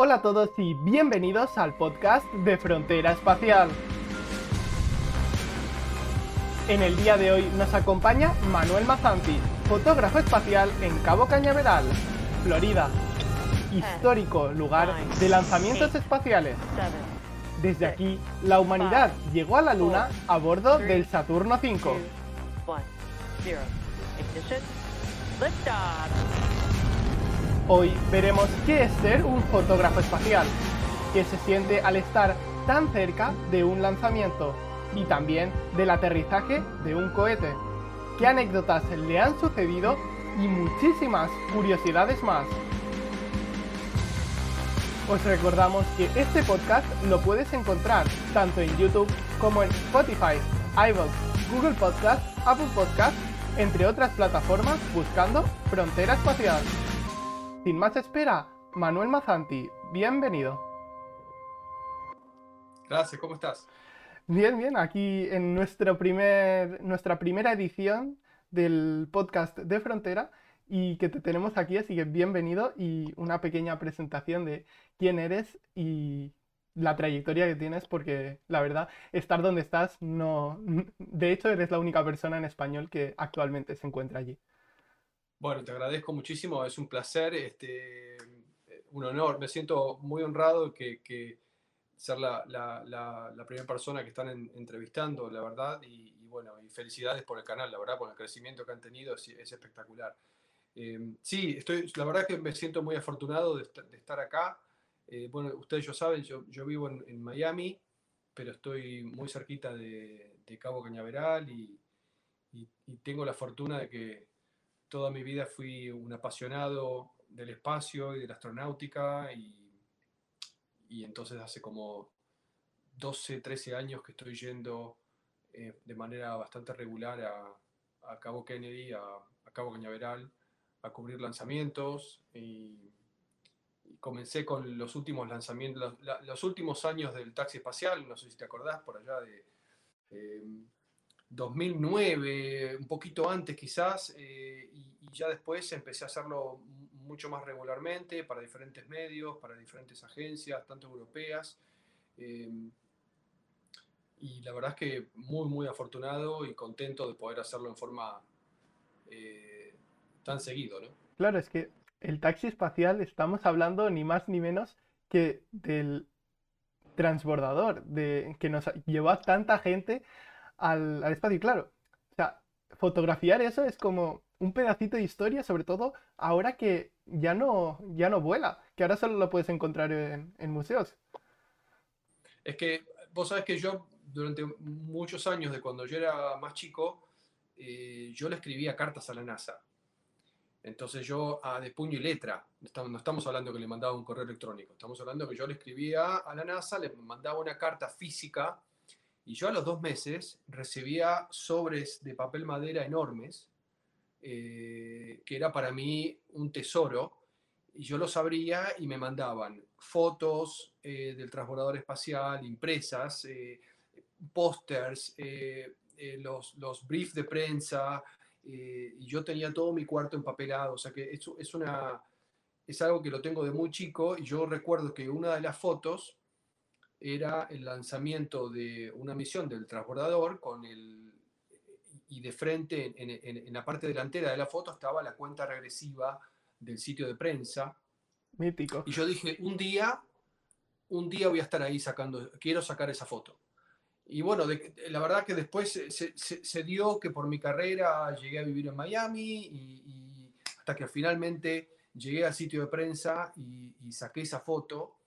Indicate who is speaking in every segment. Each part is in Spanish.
Speaker 1: Hola a todos y bienvenidos al podcast de Frontera Espacial. En el día de hoy nos acompaña Manuel Mazanti, fotógrafo espacial en Cabo Cañaveral, Florida, histórico lugar de lanzamientos espaciales. Desde aquí, la humanidad llegó a la Luna a bordo del Saturno V. Hoy veremos qué es ser un fotógrafo espacial, qué se siente al estar tan cerca de un lanzamiento y también del aterrizaje de un cohete, qué anécdotas le han sucedido y muchísimas curiosidades más. Os recordamos que este podcast lo puedes encontrar tanto en YouTube como en Spotify, iVoox, Google Podcast, Apple Podcast, entre otras plataformas buscando Frontera Espacial. Sin más espera, Manuel Mazanti, bienvenido.
Speaker 2: Gracias, ¿cómo estás?
Speaker 1: Bien, bien, aquí en nuestro primer, nuestra primera edición del podcast de Frontera y que te tenemos aquí, así que bienvenido y una pequeña presentación de quién eres y la trayectoria que tienes, porque la verdad, estar donde estás, no. De hecho, eres la única persona en español que actualmente se encuentra allí.
Speaker 2: Bueno, te agradezco muchísimo, es un placer, este, un honor. Me siento muy honrado que, que ser la, la, la, primera persona que están entrevistando, la verdad, y, bueno, y felicidades por el canal, la verdad, por el crecimiento que han tenido, es, espectacular. Eh, sí, estoy, la verdad que me siento muy afortunado de, estar acá. Eh, bueno, ustedes ya saben, yo, yo vivo en, Miami, pero estoy muy cerquita de, de Cabo Cañaveral y, y, y tengo la fortuna de que toda mi vida fui un apasionado del espacio y de la astronáutica y, y entonces hace como 12, 13 años que estoy yendo eh, de manera bastante regular a, Cabo Kennedy, a, Cabo Cañaveral, a cubrir lanzamientos y, comencé con los últimos lanzamientos, los, últimos años del taxi espacial, no sé si te acordás, por allá de... Eh, 2009, un poquito antes quizás, eh, y, ya después empecé a hacerlo mucho más regularmente para diferentes medios, para diferentes agencias, tanto europeas. Eh, y la verdad es que muy, muy afortunado y contento de poder hacerlo en forma eh, tan seguido. ¿no?
Speaker 1: Claro, es que el taxi espacial estamos hablando ni más ni menos que del transbordador, de, que nos llevó a tanta gente al, espacio. Y claro, o sea, fotografiar eso es como un pedacito de historia, sobre todo ahora que ya no, ya no vuela, que ahora solo lo puedes encontrar en, museos.
Speaker 2: Es que vos sabes que yo durante muchos años, de cuando yo era más chico, eh, yo le escribía cartas a la NASA. Entonces yo, a de puño y letra, no estamos hablando que le mandaba un correo electrónico, estamos hablando que yo le escribía a la NASA, le mandaba una carta física y yo a los dos meses recibía sobres de papel madera enormes, eh, que era para mí un tesoro, y yo los abría y me mandaban fotos eh, del transbordador espacial, impresas, eh, pósters, los, los briefs de prensa, y yo tenía todo mi cuarto empapelado, o sea que es, es, una, es algo que lo tengo de muy chico, y yo recuerdo que una de las fotos era el lanzamiento de una misión del transbordador con el y de frente en, la parte delantera de la foto estaba la cuenta regresiva del sitio de prensa.
Speaker 1: Mítico.
Speaker 2: Y yo dije, un día, un día voy a estar ahí sacando, quiero sacar esa foto. Y bueno, la verdad que después se, dio que por mi carrera llegué a vivir en Miami y, hasta que finalmente llegué al sitio de prensa y, y saqué esa foto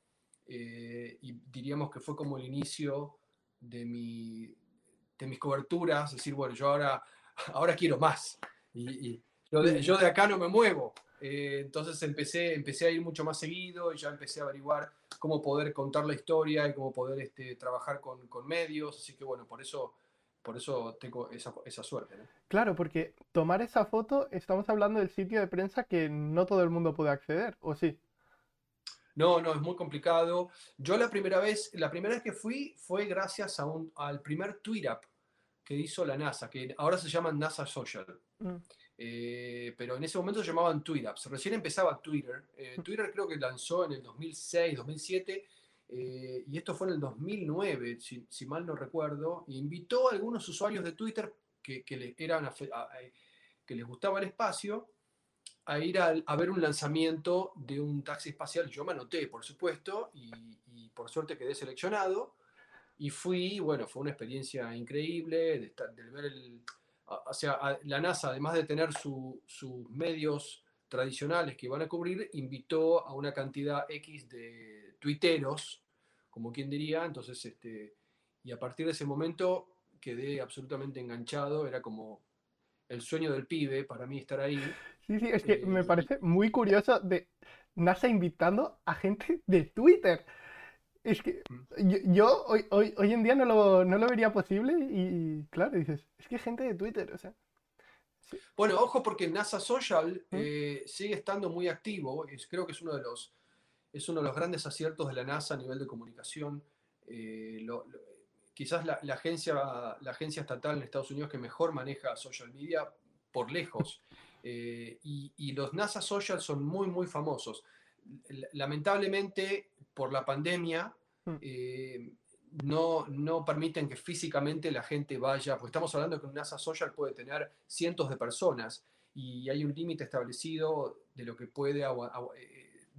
Speaker 2: eh, y diríamos que fue como el inicio de, mi, de mis coberturas, es decir, bueno, yo ahora, ahora quiero más, y, yo, de, acá no me muevo. Eh, entonces empecé, empecé a ir mucho más seguido y ya empecé a averiguar cómo poder contar la historia y cómo poder este, trabajar con, con, medios, así que bueno, por eso, por eso tengo esa, esa suerte.
Speaker 1: Claro, porque tomar esa foto, estamos hablando del sitio de prensa que no todo el mundo puede acceder, ¿o sí?
Speaker 2: No, no, es muy complicado. Yo la primera vez, la primera vez que fui fue gracias a un, al primer tweet up que hizo la NASA, que ahora se llama NASA Social. Mm. eh, pero en ese momento se llamaban TweetUps. Recién empezaba Twitter. Eh, Twitter creo que lanzó en el 2006, 2007, eh, y esto fue en el 2009, si, mal no recuerdo, e invitó a algunos usuarios de Twitter que, que, eran, que les gustaba el espacio a ir a, ver un lanzamiento de un taxi espacial. Yo me anoté, por supuesto, y, y por suerte quedé seleccionado. Y fui, bueno, fue una experiencia increíble de, estar, de ver el, o sea, la NASA, además de tener sus medios tradicionales que iban a cubrir, invitó a una cantidad X de tuiteros, como quien diría, entonces, este, y a partir de ese momento quedé absolutamente enganchado, era como el sueño del pibe para mí estar ahí.
Speaker 1: Sí, sí, es que me eh, parece muy curioso de NASA invitando a gente de Twitter. Es que mm. yo, hoy, hoy, hoy, en día no lo, no lo vería posible y, claro, dices, es que gente de Twitter, o sea.
Speaker 2: Bueno, ojo porque NASA Social ¿Mm? eh, sigue estando muy activo, es, creo que es uno, de los, es uno de los grandes aciertos de la NASA a nivel de comunicación. Eh, quizás la, la, agencia, la agencia estatal en Estados Unidos que mejor maneja social media por lejos. Eh, y, y, los NASA Social son muy, muy famosos. Lamentablemente, por la pandemia, mm. eh, no, no permiten que físicamente la gente vaya, porque estamos hablando que un NASA Social puede tener cientos de personas y hay un límite establecido de lo que puede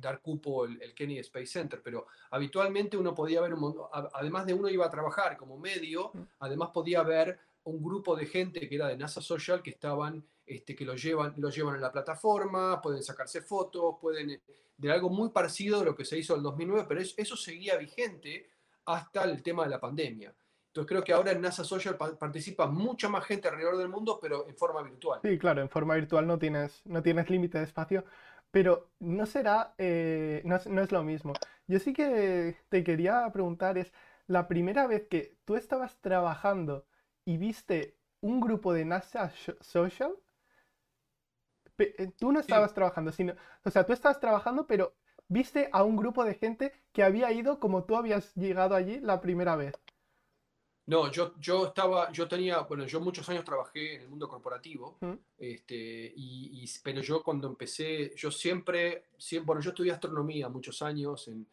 Speaker 2: dar cupo el, Kennedy Space Center, pero habitualmente uno podía ver, un, además de uno iba a trabajar como medio, mm. además podía ver un grupo de gente que era de NASA Social que estaban, este, que lo llevan, lo llevan en la plataforma, pueden sacarse fotos, pueden de algo muy parecido a lo que se hizo en el 2009, pero eso seguía vigente hasta el tema de la pandemia. Entonces creo que ahora en NASA Social participa mucha más gente alrededor del mundo, pero en forma virtual.
Speaker 1: Sí, claro, en forma virtual no tienes, no tienes límite de espacio, pero no será, eh, no, es, lo mismo. Yo sí que te quería preguntar, es la primera vez que tú estabas trabajando y viste un grupo de NASA Social, eh, tú no estabas trabajando, sino, o sea, tú estabas trabajando, pero viste a un grupo de gente que había ido como tú habías llegado allí la primera vez.
Speaker 2: No, yo, yo estaba, yo tenía, bueno, yo muchos años trabajé en el mundo corporativo, este, y, pero yo cuando empecé, yo siempre, siempre, bueno, yo estudié astronomía muchos años en,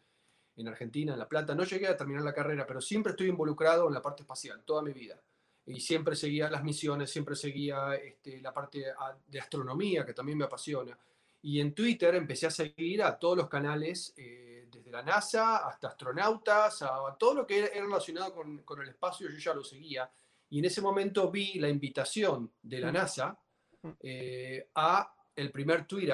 Speaker 2: en Argentina, en La Plata, no llegué a terminar la carrera, pero siempre estoy involucrado en la parte espacial, toda mi vida y siempre seguía las misiones, siempre seguía este, la parte de astronomía, que también me apasiona. Y en Twitter empecé a seguir a todos los canales, eh, desde la NASA hasta astronautas, a, todo lo que era, relacionado con, con, el espacio, yo ya lo seguía. Y en ese momento vi la invitación de la mm. NASA mm. eh, a el primer tweet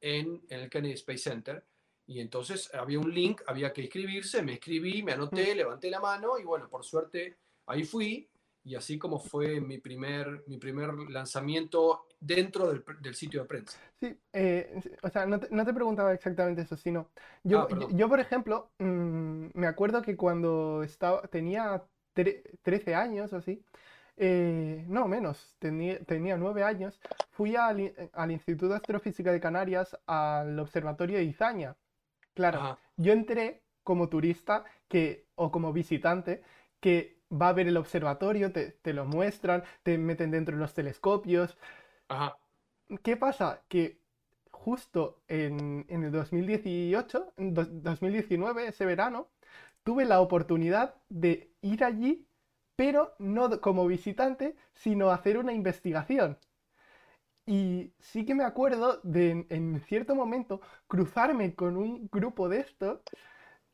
Speaker 2: en, en el Kennedy Space Center. Y entonces había un link, había que inscribirse, me escribí, me anoté, mm. levanté la mano y bueno, por suerte ahí fui y así como fue mi primer, mi primer lanzamiento dentro del, del sitio de prensa.
Speaker 1: Sí, eh, o sea, no te, no te, preguntaba exactamente eso, sino yo, ah, yo, por ejemplo, mm, me acuerdo que cuando estaba, tenía 13 años o así, eh, no menos, tenía, tenía 9 años, fui al, al, Instituto de Astrofísica de Canarias al Observatorio de Izaña. Claro, yo entré como turista que, o como visitante que va a ver el observatorio, te, lo muestran, te meten dentro de los telescopios.
Speaker 2: Ajá.
Speaker 1: ¿Qué pasa? Que justo en, el 2018, 2019, ese verano, tuve la oportunidad de ir allí, pero no como visitante, sino hacer una investigación. Y sí que me acuerdo de en cierto momento cruzarme con un grupo de estos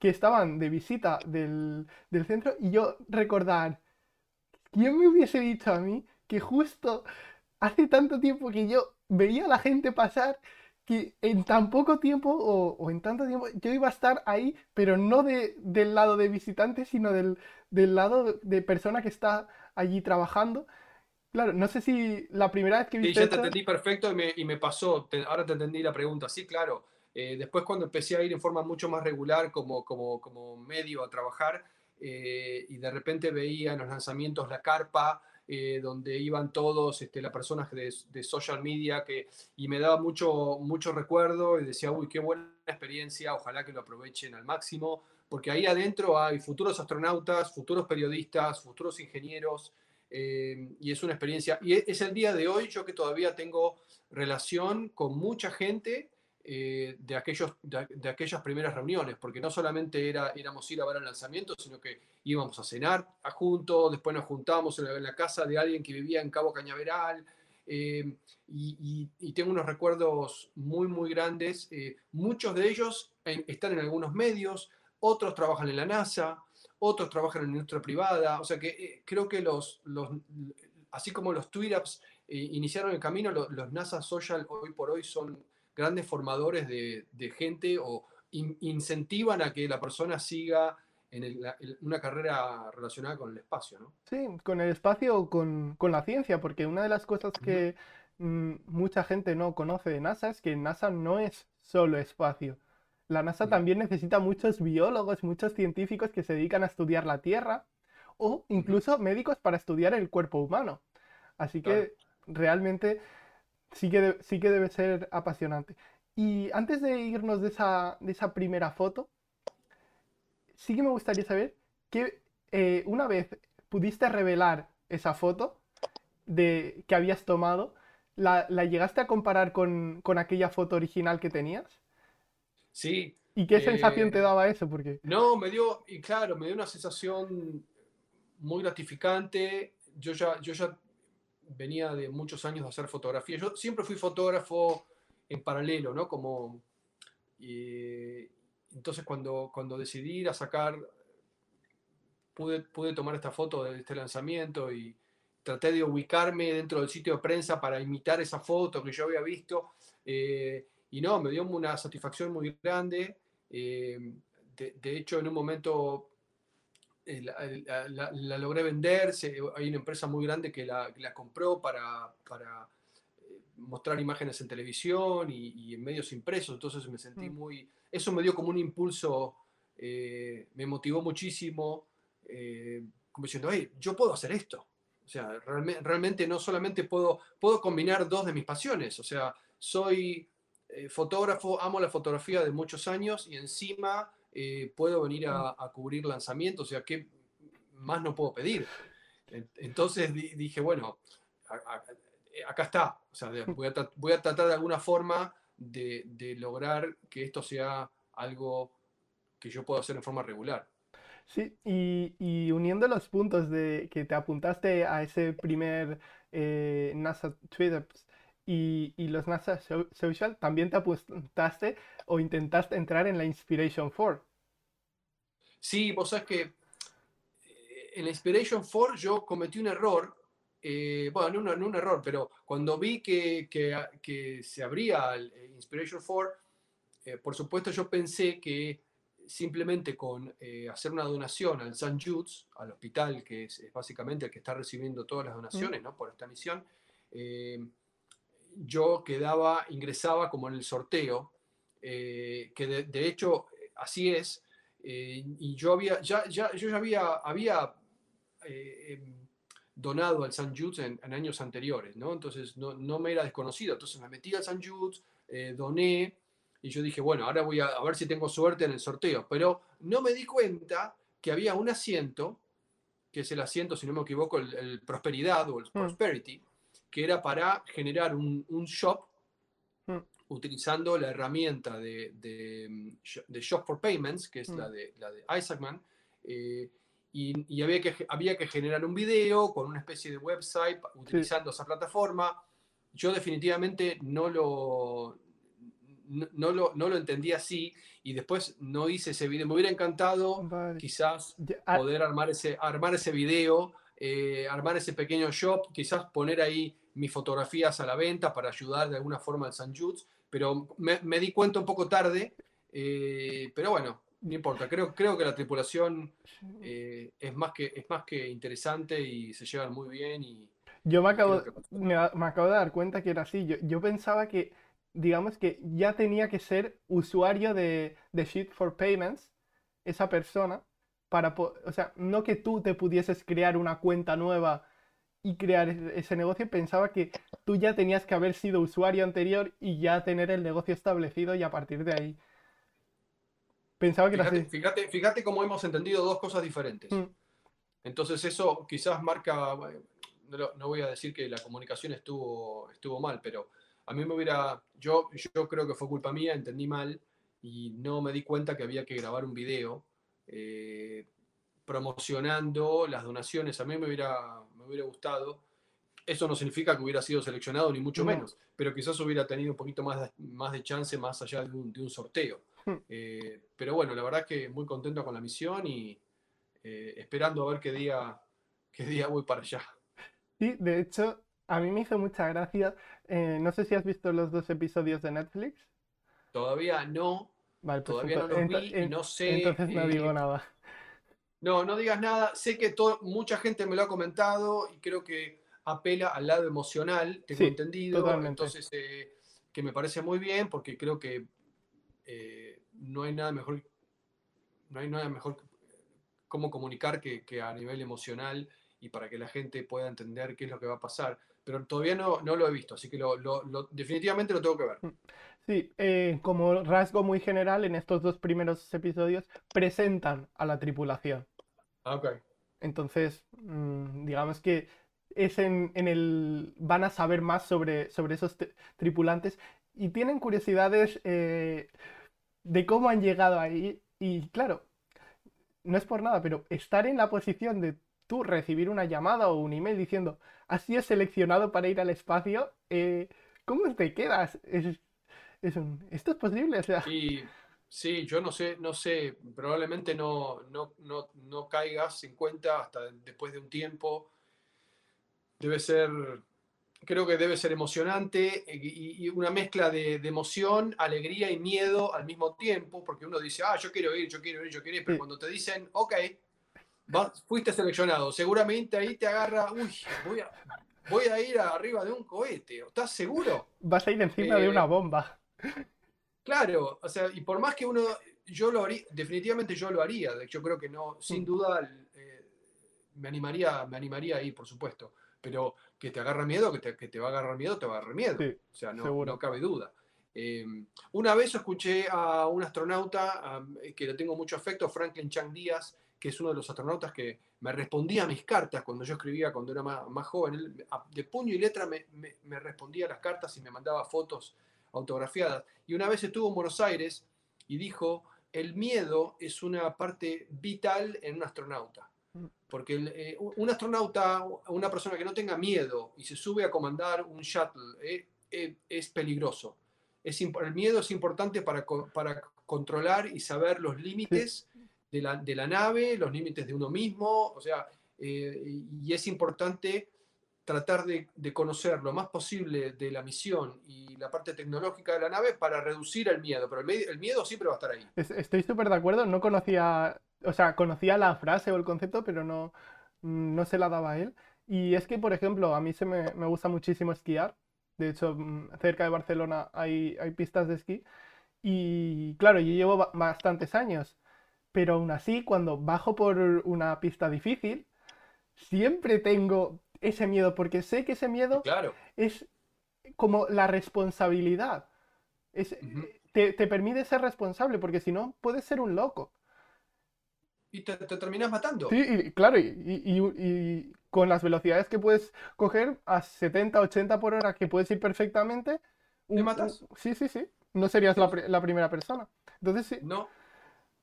Speaker 1: que estaban de visita del, centro y yo recordar, ¿quién me hubiese dicho a mí que justo hace tanto tiempo que yo veía a la gente pasar que en tan poco tiempo o, en tanto tiempo yo iba a estar ahí, pero no de, del lado de visitante, sino del, lado de persona que está allí trabajando. Claro, no sé si la primera vez que
Speaker 2: viste. Sí, ya te entendí perfecto y me, y me pasó. ahora te entendí la pregunta. Sí, claro. Eh, después cuando empecé a ir en forma mucho más regular como, como, como medio a trabajar eh, y de repente veía en los lanzamientos la carpa eh, donde iban todos este, las personas de, de, social media que, y me daba mucho, mucho recuerdo y decía, uy, qué buena experiencia, ojalá que lo aprovechen al máximo, porque ahí adentro hay futuros astronautas, futuros periodistas, futuros ingenieros, eh, y es una experiencia, y es, el día de hoy yo que todavía tengo relación con mucha gente eh, de, aquellos, de, aquellas primeras reuniones, porque no solamente era, éramos ir a ver el lanzamiento, sino que íbamos a cenar a juntos, después nos juntábamos en la, casa de alguien que vivía en Cabo Cañaveral, eh, y, tengo unos recuerdos muy, muy grandes. muchos de ellos están en algunos medios, otros trabajan en la NASA, otros trabajan en la industria privada, o sea que eh, creo que los, los, así como los eh, iniciaron el camino, los, NASA Social hoy por hoy son grandes formadores de, gente o incentivan a que la persona siga en una carrera relacionada con el espacio, ¿no?
Speaker 1: Sí, con el espacio o con, con, la ciencia, porque una de las cosas que mm, mucha gente no conoce de NASA es que NASA no es solo espacio. La NASA también necesita muchos biólogos, muchos científicos que se dedican a estudiar la Tierra o incluso médicos para estudiar el cuerpo humano. Así que realmente sí que, sí que debe ser apasionante. Y antes de irnos de esa, de esa primera foto, sí que me gustaría saber que eh, una vez pudiste revelar esa foto de, que habías tomado, ¿la, llegaste a comparar con, con aquella foto original que tenías?
Speaker 2: Sí.
Speaker 1: ¿Y qué sensación te eh, daba eso? Porque...
Speaker 2: No, me dio, y claro, me dio una sensación muy gratificante. Yo ya, yo ya venía de muchos años de hacer fotografía. Yo siempre fui fotógrafo en paralelo, ¿no? Como, entonces cuando, cuando decidí a sacar, pude, pude tomar esta foto de este lanzamiento y traté de ubicarme dentro del sitio de prensa para imitar esa foto que yo había visto. Eh, y no, me dio una satisfacción muy grande. Eh, de, hecho, en un momento eh, la, logré vender. hay una empresa muy grande que la, compró para, para eh, mostrar imágenes en televisión y, en medios impresos. Entonces me sentí mm. muy... Eso me dio como un impulso, me motivó muchísimo, como diciendo, hey, yo puedo hacer esto. O sea, realmente no solamente puedo, puedo combinar dos de mis pasiones. O sea, soy eh, fotógrafo, amo la fotografía de muchos años y encima eh, puedo venir a, cubrir lanzamientos, o sea, ¿qué más no puedo pedir? Entonces dije, bueno, acá está, o sea, voy a, tratar de alguna forma de, lograr que esto sea algo que yo pueda hacer en forma regular.
Speaker 1: Sí, y, uniendo los puntos de que te apuntaste a ese primer eh, NASA Twitter y, los NASA Social, también te apuntaste o intentaste entrar en la Inspiration 4.
Speaker 2: Sí, vos sabes que eh, en la Inspiration 4 yo cometí un error, eh, bueno, no, un error, pero cuando vi que, que, se abría el Inspiration 4, eh, por supuesto yo pensé que simplemente con hacer una donación al St. Jude's, al hospital, que es, básicamente el que está recibiendo todas las donaciones ¿no? por esta misión, yo quedaba, ingresaba como en el sorteo, eh, que de, hecho así es, eh, y yo, había, ya, ya, yo ya había, había eh, em, donado al St. Jude's en, años anteriores, ¿no? Entonces no, no, me era desconocido, entonces me metí al St. Jude's, doné, y yo dije, bueno, ahora voy a, a, ver si tengo suerte en el sorteo, pero no me di cuenta que había un asiento, que es el asiento, si no me equivoco, el, Prosperidad o el mm. Que era para generar un, shop hmm. utilizando la herramienta de, de, Shop for Payments, que es la, hmm. de, la de Isaacman, eh, y, había, que, había que generar un video con una especie de website utilizando esa plataforma. Yo definitivamente no lo, no, lo, no, lo, entendí así y después no hice ese video. Me hubiera encantado quizás ah poder armar ese, armar ese video, eh, armar ese pequeño shop, quizás poner ahí mis fotografías a la venta para ayudar de alguna forma al San Judes, pero me, di cuenta un poco tarde, eh, pero bueno, no importa, creo, creo que la tripulación eh, es, más que, es más que interesante y se llevan muy bien. Y,
Speaker 1: yo me acabo, me, acabo de dar cuenta que era así, yo, yo, pensaba que, digamos que ya tenía que ser usuario de, de Sheet for Payments, esa persona, para, o sea, no que tú te pudieses crear una cuenta nueva y crear ese negocio, pensaba que tú ya tenías que haber sido usuario anterior y ya tener el negocio establecido y a partir de ahí. Pensaba que
Speaker 2: fíjate, Fíjate, fíjate cómo hemos entendido dos cosas diferentes. Mm. Entonces eso quizás marca, no, voy a decir que la comunicación estuvo, estuvo mal, pero a mí me hubiera, yo, yo creo que fue culpa mía, entendí mal y no me di cuenta que había que grabar un video eh, promocionando las donaciones. A mí me hubiera, me hubiera gustado. Eso no significa que hubiera sido seleccionado, ni mucho menos, pero quizás hubiera tenido un poquito más de, más de chance más allá de un, sorteo. Hmm. Eh, pero bueno, la verdad que muy contento con la misión y eh, esperando a ver qué día, qué día voy para allá.
Speaker 1: Sí, de hecho, a mí me hizo mucha gracia. no sé si has visto los dos episodios de Netflix.
Speaker 2: Todavía no,
Speaker 1: Vale,
Speaker 2: pues Todavía no los vi y no sé.
Speaker 1: Entonces no digo eh, nada.
Speaker 2: No, no digas nada. Sé que mucha gente me lo ha comentado y creo que apela al lado emocional, tengo entendido. Entonces, eh, que me parece muy bien porque creo que eh, no hay nada mejor, no hay nada mejor cómo comunicar que, a nivel emocional y para que la gente pueda entender qué es lo que va a pasar. Pero todavía no, no lo he visto, así que lo, definitivamente lo tengo que ver. Mm.
Speaker 1: Sí, eh, como rasgo muy general, en estos dos primeros episodios presentan a la tripulación.
Speaker 2: Ah, ok.
Speaker 1: Entonces, mm, digamos que es en, el. van a saber más sobre, sobre esos tripulantes y tienen curiosidades eh, de cómo han llegado ahí. Y claro, no es por nada, pero estar en la posición de tú recibir una llamada o un email diciendo, has sido seleccionado para ir al espacio, eh, ¿cómo te quedas? Es, ¿esto es posible? O sea...
Speaker 2: sí, yo no sé, no sé, probablemente no, no, no, no caigas en cuenta hasta después de un tiempo. Debe ser, creo que debe ser emocionante eh, y, una mezcla de, emoción, alegría y miedo al mismo tiempo, porque uno dice, ah, yo quiero ir, yo quiero ir, yo quiero ir, pero cuando te dicen, ok, fuiste seleccionado, seguramente ahí te agarra, uy, voy a, voy a ir arriba de un cohete, ¿estás seguro?
Speaker 1: Vas a ir encima de una eh, bomba.
Speaker 2: Claro, o sea, y por más que uno, yo lo haría, definitivamente yo lo haría, yo creo que no, sin mm. duda eh, me, animaría, me animaría ahí, por supuesto, pero que te agarra miedo, que te, que te va a agarrar miedo, te va a agarrar miedo, o sea, no, no cabe duda. Eh, una vez escuché a un astronauta que le tengo mucho afecto, Franklin Chang Díaz, que es uno de los astronautas que me respondía a mis cartas cuando yo escribía cuando era más, joven. Él, de puño y letra me, me, me respondía a las cartas y me mandaba fotos autografiadas. Y una vez estuvo en Buenos Aires y dijo, el miedo es una parte vital en un astronauta. Mm. Porque eh, un astronauta, una persona que no tenga miedo y se sube a comandar un shuttle, eh, eh, es peligroso. Es, el miedo es importante para, para controlar y saber los límites de, la, de, la, nave, los límites de uno mismo, o sea, y es importante tratar de, conocer lo más posible de la misión y la parte tecnológica de la nave para reducir el miedo, pero el, miedo siempre va a estar ahí.
Speaker 1: Estoy súper de acuerdo, no conocía, o sea, conocía la frase o el concepto, pero no, no se la daba a él. Y es que, por ejemplo, a mí se me, gusta muchísimo esquiar, de hecho, mm, cerca de Barcelona hay, hay pistas de esquí, y claro, yo llevo bastantes años, pero aún así, cuando bajo por una pista difícil, siempre tengo ese miedo, porque sé que ese miedo es como la responsabilidad. Es, te, permite ser responsable, porque si no, puedes ser un loco.
Speaker 2: Y te, terminas matando.
Speaker 1: Sí, claro, y, con las velocidades que puedes coger a 70, 80 por hora, que puedes ir perfectamente.
Speaker 2: ¿Te matas?
Speaker 1: sí, sí, sí. No serías la, la primera persona. Entonces sí.
Speaker 2: No.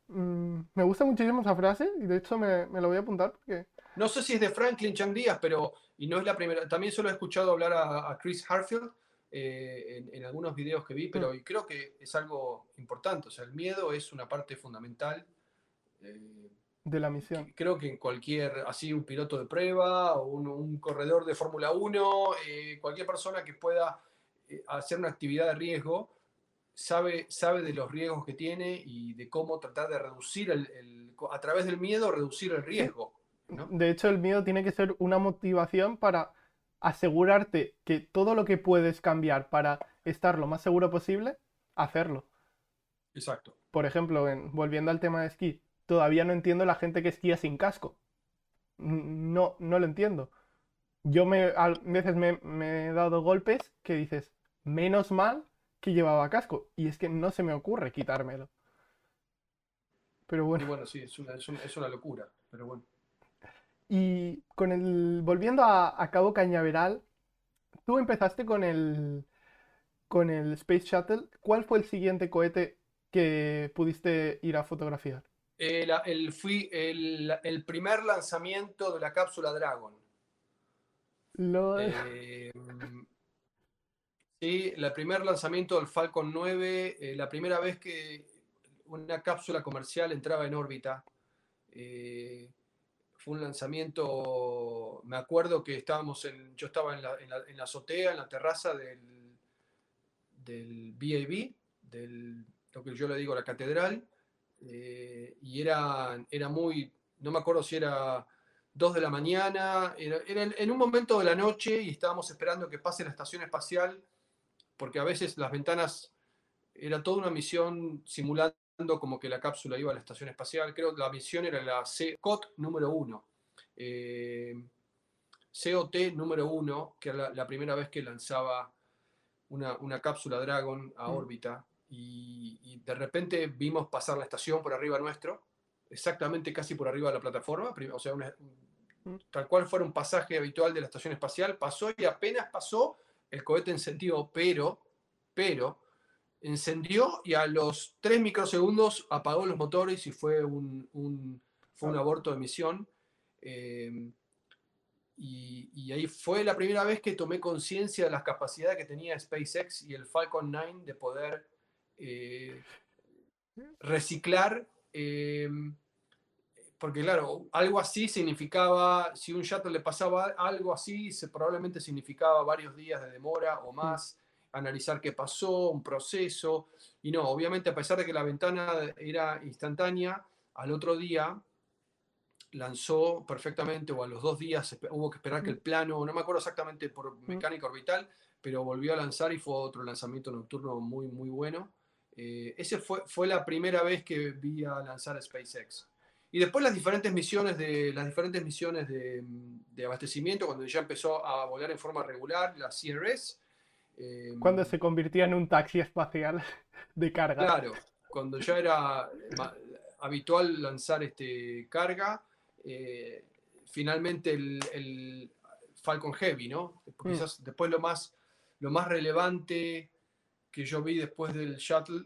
Speaker 1: Mm, me gusta muchísimo esa frase y de hecho me, me lo voy a apuntar porque
Speaker 2: no sé si es de Franklin Chang Díaz, pero, y no es la primera, también solo he escuchado hablar a, Chris Harfield eh, en, algunos videos que vi, pero mm. creo que es algo importante, o sea, el miedo es una parte fundamental.
Speaker 1: Eh, de la misión.
Speaker 2: Creo que en cualquier, así un piloto de prueba o un, corredor de Fórmula 1, eh, cualquier persona que pueda hacer una actividad de riesgo, sabe, sabe de los riesgos que tiene y de cómo tratar de reducir, el, a través del miedo, reducir el riesgo.
Speaker 1: De hecho, el miedo tiene que ser una motivación para asegurarte que todo lo que puedes cambiar para estar lo más seguro posible, hacerlo.
Speaker 2: Exacto.
Speaker 1: Por ejemplo, volviendo al tema de esquí, todavía no entiendo la gente que esquía sin casco. No, no lo entiendo. Yo me, a veces me, he dado golpes que dices, menos mal que llevaba casco. Y es que no se me ocurre quitármelo. Pero bueno.
Speaker 2: bueno, sí, es una, es una locura. Pero bueno.
Speaker 1: Y con el, volviendo a, a Cabo Cañaveral, tú empezaste con el, con el Space Shuttle. ¿Cuál fue el siguiente cohete que pudiste ir a fotografiar?
Speaker 2: El, el- fui el, el primer lanzamiento de la cápsula Dragon.
Speaker 1: Lo-
Speaker 2: Eh, sí, el primer lanzamiento del Falcon 9, eh, la primera vez que una cápsula comercial entraba en órbita. eh, fue un lanzamiento, me acuerdo que estábamos en, yo estaba en la, en la- azotea, en la terraza del, del BAB, del, lo que yo le digo la catedral, eh, y era, era muy, no me acuerdo si era 2 de la mañana, era, era en un momento de la noche y estábamos esperando que pase la estación espacial, porque a veces las ventanas, era toda una misión simulando como que la cápsula iba a la estación espacial, creo que la misión era la COT número 1. COT número 1, que era la, la primera vez que lanzaba una, una cápsula Dragon a
Speaker 1: Mm.
Speaker 2: órbita y, y de repente vimos pasar la estación por arriba nuestro, exactamente casi por arriba de la plataforma, o sea, una-
Speaker 1: Mm.
Speaker 2: tal cual fuera un pasaje habitual de la estación espacial, pasó y apenas pasó, el cohete encendió, pero, pero, encendió y a los 3 microsegundos apagó los motores y fue un, un- fue un aborto de misión. Eh, y, y ahí fue la primera vez que tomé conciencia de las capacidades que tenía SpaceX y el Falcon 9 de poder eh, reciclar. eh, porque claro, algo así significaba, si un shuttle le pasaba algo así, se, probablemente significaba varios días de demora o más, analizar qué pasó, un proceso. Y no, obviamente a pesar de que la ventana era instantánea, al otro día lanzó perfectamente, o a los dos días hubo que esperar que el plano, no me acuerdo exactamente por mecánica orbital, pero volvió a lanzar y fue otro lanzamiento nocturno muy, muy bueno. Eh, ese fue, fue la primera vez que vi a lanzar a SpaceX. Y después las diferentes misiones de, las diferentes misiones de, de abastecimiento, cuando ya empezó a volar en forma regular, la CRS. eh,
Speaker 1: Cuando se convirtió en un taxi espacial de carga.
Speaker 2: Claro, cuando ya era habitual lanzar este carga, eh, finalmente el, el Falcon Heavy, ¿no?
Speaker 1: Mm.
Speaker 2: Quizás después lo más, lo más relevante que yo vi después del shuttle,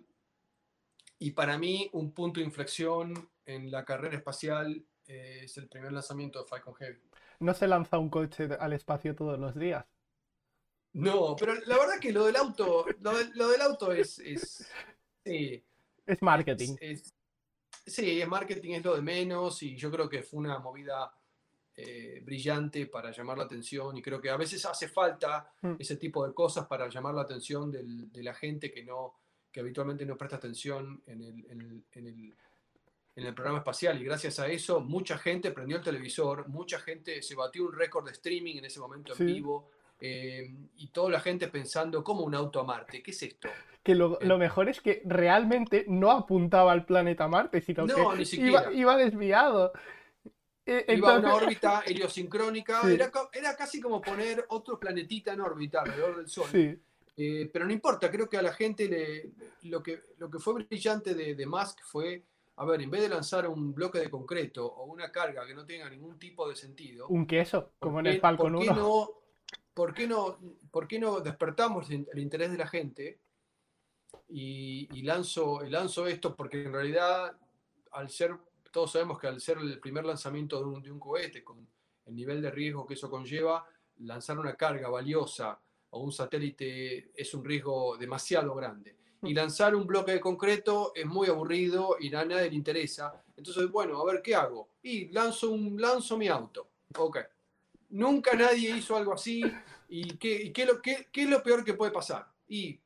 Speaker 2: y para mí un punto de inflexión en la carrera espacial eh, es el primer lanzamiento de Falcon Heavy.
Speaker 1: No se lanza un coche al espacio todos los días.
Speaker 2: No, pero la verdad que lo del auto, lo, del- lo del auto es, es sí,
Speaker 1: Es marketing.
Speaker 2: Es- sí, es marketing, es lo de menos y yo creo que fue una movida eh, brillante para llamar la atención y creo que a veces hace falta
Speaker 1: Mm.
Speaker 2: ese tipo de cosas para llamar la atención del- de la gente que, no, que habitualmente no presta atención en el, en el- en el- en el programa espacial y gracias a eso mucha gente prendió el televisor, mucha gente se batió un récord de streaming en ese momento en vivo eh, y toda la gente pensando, ¿cómo un auto a Marte? ¿Qué es esto?
Speaker 1: Que lo,
Speaker 2: Eh.
Speaker 1: lo mejor es que realmente no apuntaba al planeta Marte, sino
Speaker 2: No,
Speaker 1: que
Speaker 2: ni
Speaker 1: iba, iba desviado. Eh,
Speaker 2: Iba a una órbita heliosincrónica,
Speaker 1: Sí.
Speaker 2: era, era casi como poner otro planetita en órbita alrededor del Sol.
Speaker 1: Sí,
Speaker 2: Eh, pero no importa, creo que a la gente le, lo, que, lo que fue brillante de, de Musk fue, a ver, en vez de lanzar un bloque de concreto o una carga que no tenga ningún tipo de sentido,
Speaker 1: un queso,
Speaker 2: ¿por
Speaker 1: como en el Falcon
Speaker 2: ¿por qué
Speaker 1: 1.
Speaker 2: no, por, qué no, ¿Por qué no despertamos el el interés de la gente y, y lanzo, y lanzo esto? Porque en realidad, al ser, todos sabemos que al ser el primer lanzamiento de un, de un cohete, con el nivel de riesgo que eso conlleva, lanzar una carga valiosa o un satélite es un riesgo demasiado grande. Y lanzar un bloque de concreto es muy aburrido y a nadie le interesa. Entonces, bueno, a ver qué hago. Y lanzo, un, lanzo mi auto. Ok. Nunca nadie hizo algo así. ¿Y qué, y qué, lo, qué, qué es lo peor que puede pasar? Y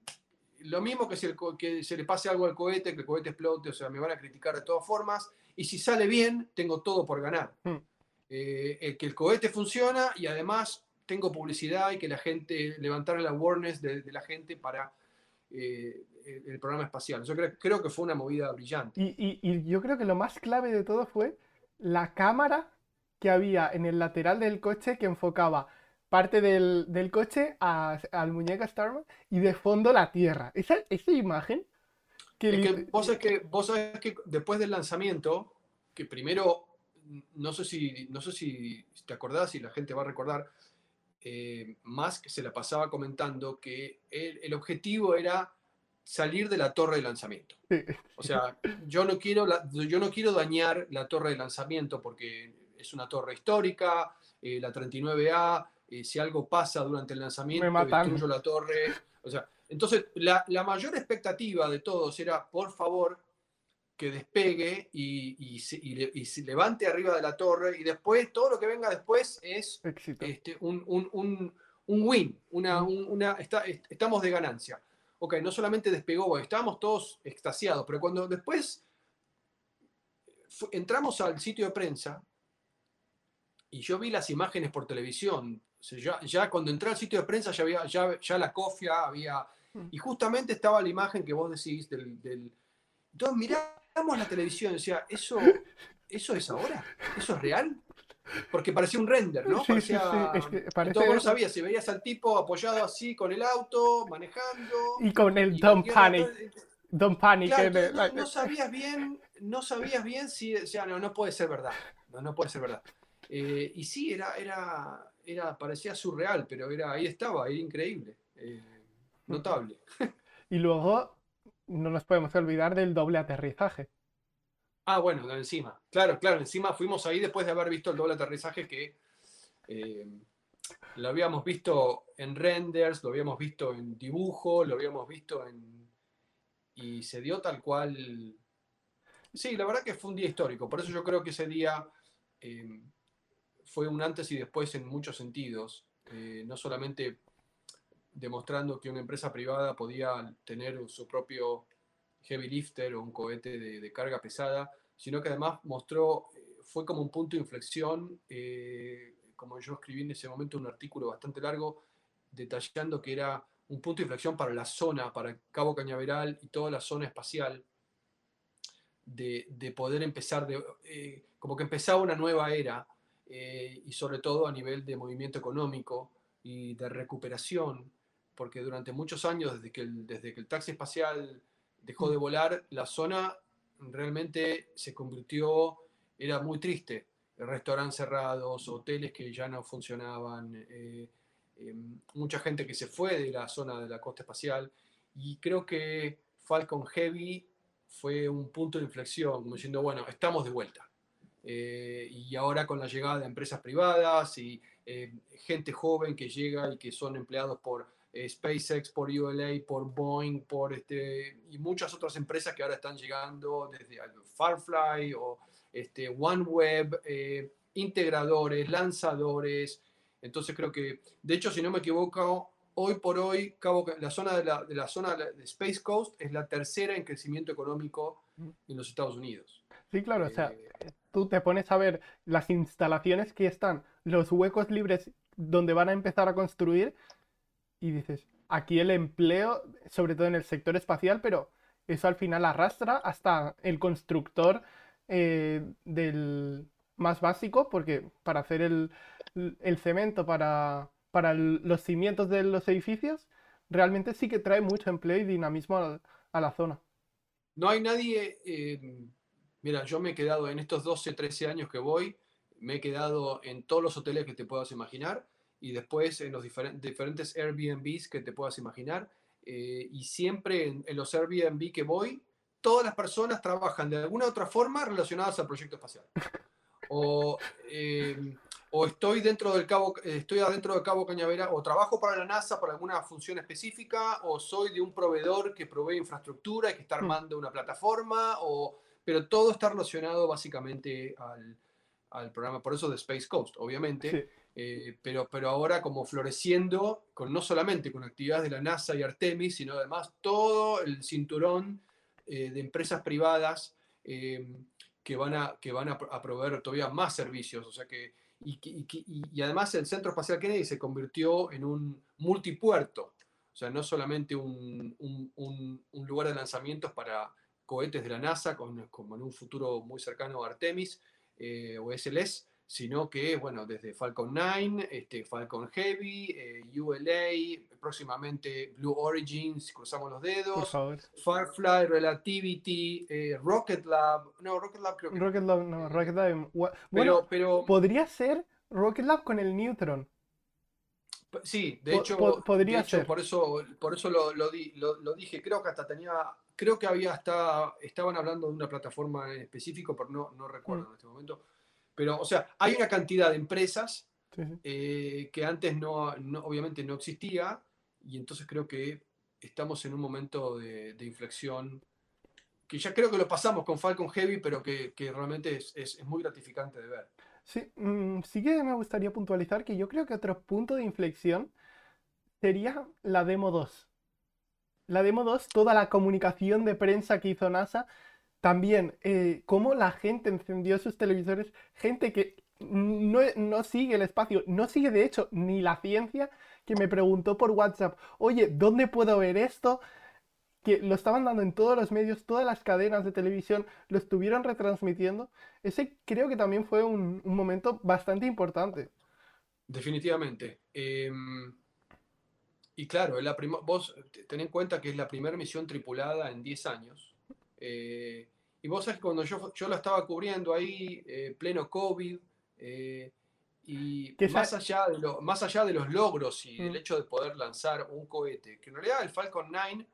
Speaker 2: lo mismo que, si el que se le pase algo al cohete, que el cohete explote, o sea, me van a criticar de todas formas. Y si sale bien, tengo todo por ganar.
Speaker 1: Hmm.
Speaker 2: Eh, el que el cohete funciona y además tengo publicidad y que la gente, levantar el awareness de, de la gente para eh, el, el programa espacial. Yo creo, creo que fue una movida brillante.
Speaker 1: Y, y- y yo creo que lo más clave de todo fue la cámara que había en el lateral del coche que enfocaba parte del, del coche a- al muñeca Starman y de fondo la Tierra. Esa, esa imagen que
Speaker 2: Es que vos sabés que, vos sabés que después del lanzamiento, que primero no sé si, no sé si te acordás, si la gente va a recordar, eh, Musk se la pasaba comentando que el, objetivo era salir de la torre de lanzamiento. O sea, yo no, quiero yo no quiero dañar la torre de lanzamiento porque es una torre histórica, eh, la 39A, eh, si algo pasa durante el lanzamiento, destruyo la torre. O sea, entonces, la, la, mayor expectativa de todos era, por favor, que despegue y, y, se, levante arriba de la torre y después todo lo que venga después es este, un, un, un, win, una, una está, estamos de ganancia. Ok, no solamente despegó, estábamos todos extasiados, pero cuando después entramos al sitio de prensa y yo vi las imágenes por televisión, ya, ya, cuando entré al sitio de prensa ya había ya, ya la cofia, había... Mm. Y justamente estaba la imagen que vos decís del... del entonces mirá la televisión, decía, ¿eso, ¿eso es ahora? ¿Eso es real? Porque parecía un render, ¿no? parecía, no sabías, si veías al tipo apoyado así con el auto, manejando.
Speaker 1: Y con el Don't Panic. Don't Panic.
Speaker 2: no, sabías bien, no sabías bien si, o sea, no, no puede ser verdad. No, no puede ser verdad. Eh, y sí, era, era, era, parecía surreal, pero era, ahí estaba, era increíble. Eh, notable.
Speaker 1: Y luego no nos podemos olvidar del doble aterrizaje.
Speaker 2: Ah, bueno, encima. Claro, claro, encima fuimos ahí después de haber visto el doble aterrizaje que eh, lo habíamos visto en renders, lo habíamos visto en dibujo, lo habíamos visto en... Y se dio tal cual... Sí, la verdad que fue un día histórico, por eso yo creo que ese día eh, fue un antes y después en muchos sentidos, eh, no solamente demostrando que una empresa privada podía tener su propio heavy lifter o un cohete de, carga pesada, sino que además mostró, eh, fue como un punto de inflexión, eh, como yo escribí en ese momento un artículo bastante largo, detallando que era un punto de inflexión para la zona, para Cabo Cañaveral y toda la zona espacial, de, poder empezar, de, eh, como que empezaba una nueva era, y sobre todo a nivel de movimiento económico y de recuperación porque durante muchos años, desde que el, desde que el taxi espacial dejó de volar, la zona realmente se convirtió, era muy triste. Restaurantes cerrados, hoteles que ya no funcionaban, eh, eh, mucha gente que se fue de la zona de la costa espacial. Y creo que Falcon Heavy fue un punto de inflexión, como diciendo, bueno, estamos de vuelta. Eh, y ahora con la llegada de empresas privadas y gente joven que llega y que son empleados por eh, SpaceX, por ULA, por Boeing, por este, y muchas otras empresas que ahora están llegando, desde Farfly o este, OneWeb, eh, integradores, lanzadores. Entonces creo que, de hecho, si no me equivoco, hoy por hoy, Cabo, la, zona de, la, de la zona de Space Coast es la tercera en crecimiento económico en los Estados Unidos.
Speaker 1: Sí, claro, o sea, eh, tú te pones a ver las instalaciones que están, los huecos libres donde van a empezar a construir y dices, aquí el empleo, sobre todo en el sector espacial, pero eso al final arrastra hasta el constructor eh, del más básico, porque para hacer el, cemento, para, para los cimientos de los edificios, realmente sí que trae mucho empleo y dinamismo a, la zona.
Speaker 2: No hay nadie, eh, mira, yo me he quedado en estos 12, 13 años que voy, me he quedado en todos los hoteles que te puedas imaginar y después en los diferentes Airbnbs que te puedas imaginar. Eh, y siempre en, los Airbnb que voy, todas las personas trabajan de alguna otra forma relacionadas al proyecto espacial. O, em, o estoy dentro del cabo, estoy adentro del cabo Cañavera, o trabajo para la NASA por alguna función específica, o soy de un proveedor que provee infraestructura y que está mm. armando una plataforma, o, pero todo está relacionado básicamente al, al programa, por eso de Space Coast, obviamente. Eh, pero, pero ahora como floreciendo, con, no solamente con actividades de la NASA y Artemis, sino además todo el cinturón eh, de empresas privadas eh, que van, a, que van a, proveer todavía más servicios. O sea que, y, y, además el Centro Espacial Kennedy se convirtió en un multipuerto, o sea, no solamente un, un, un lugar de lanzamientos para cohetes de la NASA, como en un futuro muy cercano a Artemis o SLS, sino que, bueno, desde Falcon 9, este, Falcon Heavy, eh, ULA, próximamente Blue Origin, si cruzamos los dedos, Firefly, Relativity, eh, Rocket Lab, no, Rocket Lab creo que
Speaker 1: Rocket Lab, no, Rocket Lab, bueno, pero, podría ser Rocket Lab con el Neutron.
Speaker 2: Sí, de hecho, podría ser. por eso, por eso lo, lo, dije, creo que hasta tenía, creo que había hasta, estaban hablando de una plataforma en específico, pero no, no recuerdo mm. en este momento pero, o sea, hay una cantidad de empresas eh, que antes no, obviamente no existía, y entonces creo que estamos en un momento de, inflexión que ya creo que lo pasamos con Falcon Heavy, pero que, realmente es, muy gratificante de ver.
Speaker 1: Sí, mm, sí que me gustaría puntualizar que yo creo que otro punto de inflexión sería la Demo 2. La Demo 2, toda la comunicación de prensa que hizo NASA, también eh, cómo la gente encendió sus televisores, gente que no, sigue el espacio, no sigue de hecho ni la ciencia, que me preguntó por WhatsApp, oye, ¿dónde puedo ver esto? Que lo estaban dando en todos los medios, todas las cadenas de televisión lo estuvieron retransmitiendo. Ese creo que también fue un, momento bastante importante.
Speaker 2: Definitivamente. Em, y claro, la vos ten en cuenta que es la primera misión tripulada en 10 años. Eh, y vos sabés que cuando yo, yo lo estaba cubriendo ahí, eh, pleno COVID, eh, y más allá, de lo, más allá de los logros y el mm. hecho de poder lanzar un cohete, que en realidad el Falcon 9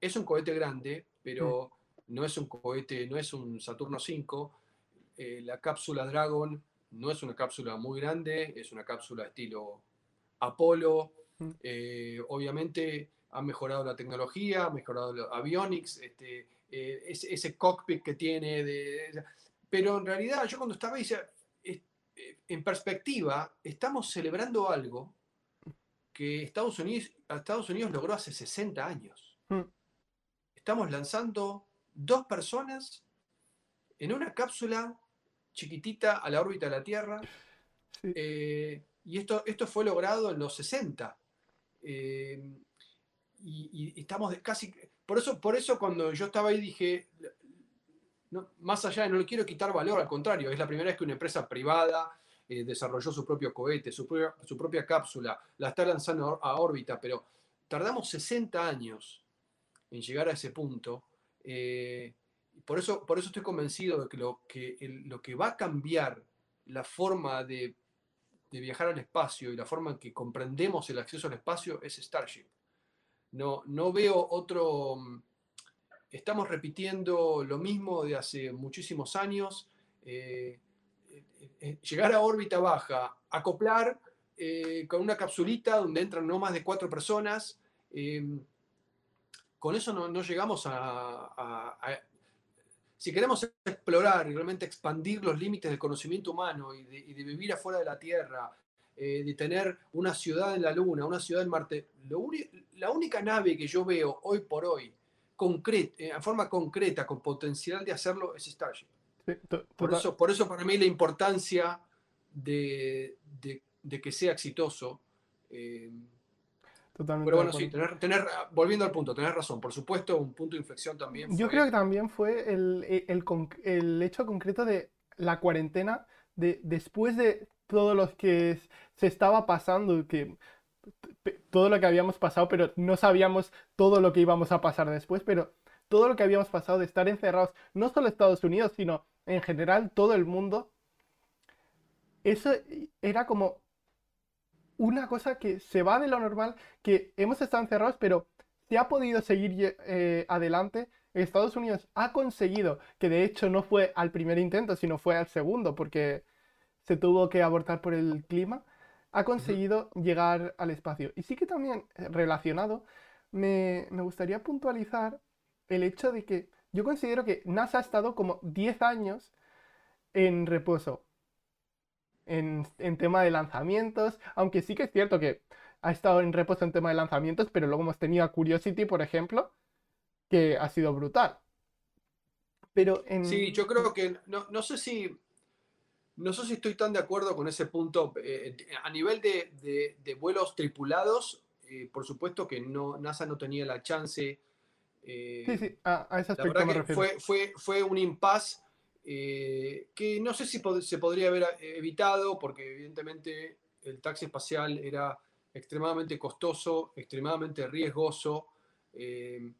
Speaker 2: es un cohete grande, pero mm. no es un cohete, no es un Saturno 5. la cápsula Dragon no es una cápsula muy grande, es una cápsula estilo Apolo. Mm. obviamente ha mejorado la tecnología, ha mejorado los avionics, este, eh, ese, cockpit que tiene. De, pero en realidad yo cuando estaba ahí, eh, en perspectiva, estamos celebrando algo que Estados Unidos, Estados Unidos logró hace 60 años. Hmm. Estamos lanzando dos personas en una cápsula chiquitita a la órbita de la Tierra. Eh, y esto, esto fue logrado en los 60. Y, estamos de casi por eso, por eso cuando yo estaba ahí dije, más allá de no le quiero quitar valor, al contrario, es la primera vez que una empresa privada eh, desarrolló su propio cohete, su propia, su propia cápsula, la está lanzando a órbita, pero tardamos 60 años en llegar a ese punto. Eh, por, eso, por eso estoy convencido de que lo que, lo que va a cambiar la forma de viajar al espacio y la forma en que comprendemos el acceso al espacio es Starship. No, no veo otro... Mm, estamos repitiendo lo mismo de hace muchísimos años. Eh, eh, eh, llegar a órbita baja, acoplar con una capsulita donde entran no más de cuatro personas. con eso no, llegamos a, Si queremos explorar y realmente expandir los límites del conocimiento humano y y de vivir afuera de la Tierra eh, de tener una ciudad en la Luna, una ciudad en Marte. la única nave que yo veo hoy por hoy, eh, en forma concreta, con potencial de hacerlo, es Starship. por, eso, por eso para mí la importancia de, que sea exitoso. Eh, Totalmente pero bueno, sí, tener, volviendo al punto, tener razón. Por supuesto, un punto de inflexión también.
Speaker 1: Yo creo que también fue el, el, hecho concreto de la cuarentena, de después de todo lo que se estaba pasando, que todo lo que habíamos pasado, pero no sabíamos todo lo que íbamos a pasar después, pero todo lo que habíamos pasado de estar encerrados, no solo Estados Unidos, sino en general todo el mundo, eso era como una cosa que se va de lo normal, que hemos estado encerrados, pero se ha podido seguir eh, adelante. Estados Unidos ha conseguido, que de hecho no fue al primer intento, sino fue al segundo, porque se tuvo que abortar por el clima, ha conseguido llegar al espacio. Y sí que también eh, relacionado, me, gustaría puntualizar el hecho de que yo considero que NASA ha estado como 10 años en reposo en, en, tema de lanzamientos, aunque sí que es cierto que ha estado en reposo en tema de lanzamientos, pero luego hemos tenido a Curiosity, por ejemplo, que ha sido brutal. Pero en...
Speaker 2: Sí, yo creo que, no, no sé si no sé si estoy tan de acuerdo con ese punto. Eh, a nivel de, vuelos tripulados, eh, por supuesto que no, NASA no tenía la chance.
Speaker 1: Eh, sí, sí, a, ese aspecto me
Speaker 2: Fue, fue, fue un impasse eh, que no sé si se podría haber evitado, porque evidentemente el taxi espacial era extremadamente costoso, extremadamente riesgoso. Eh,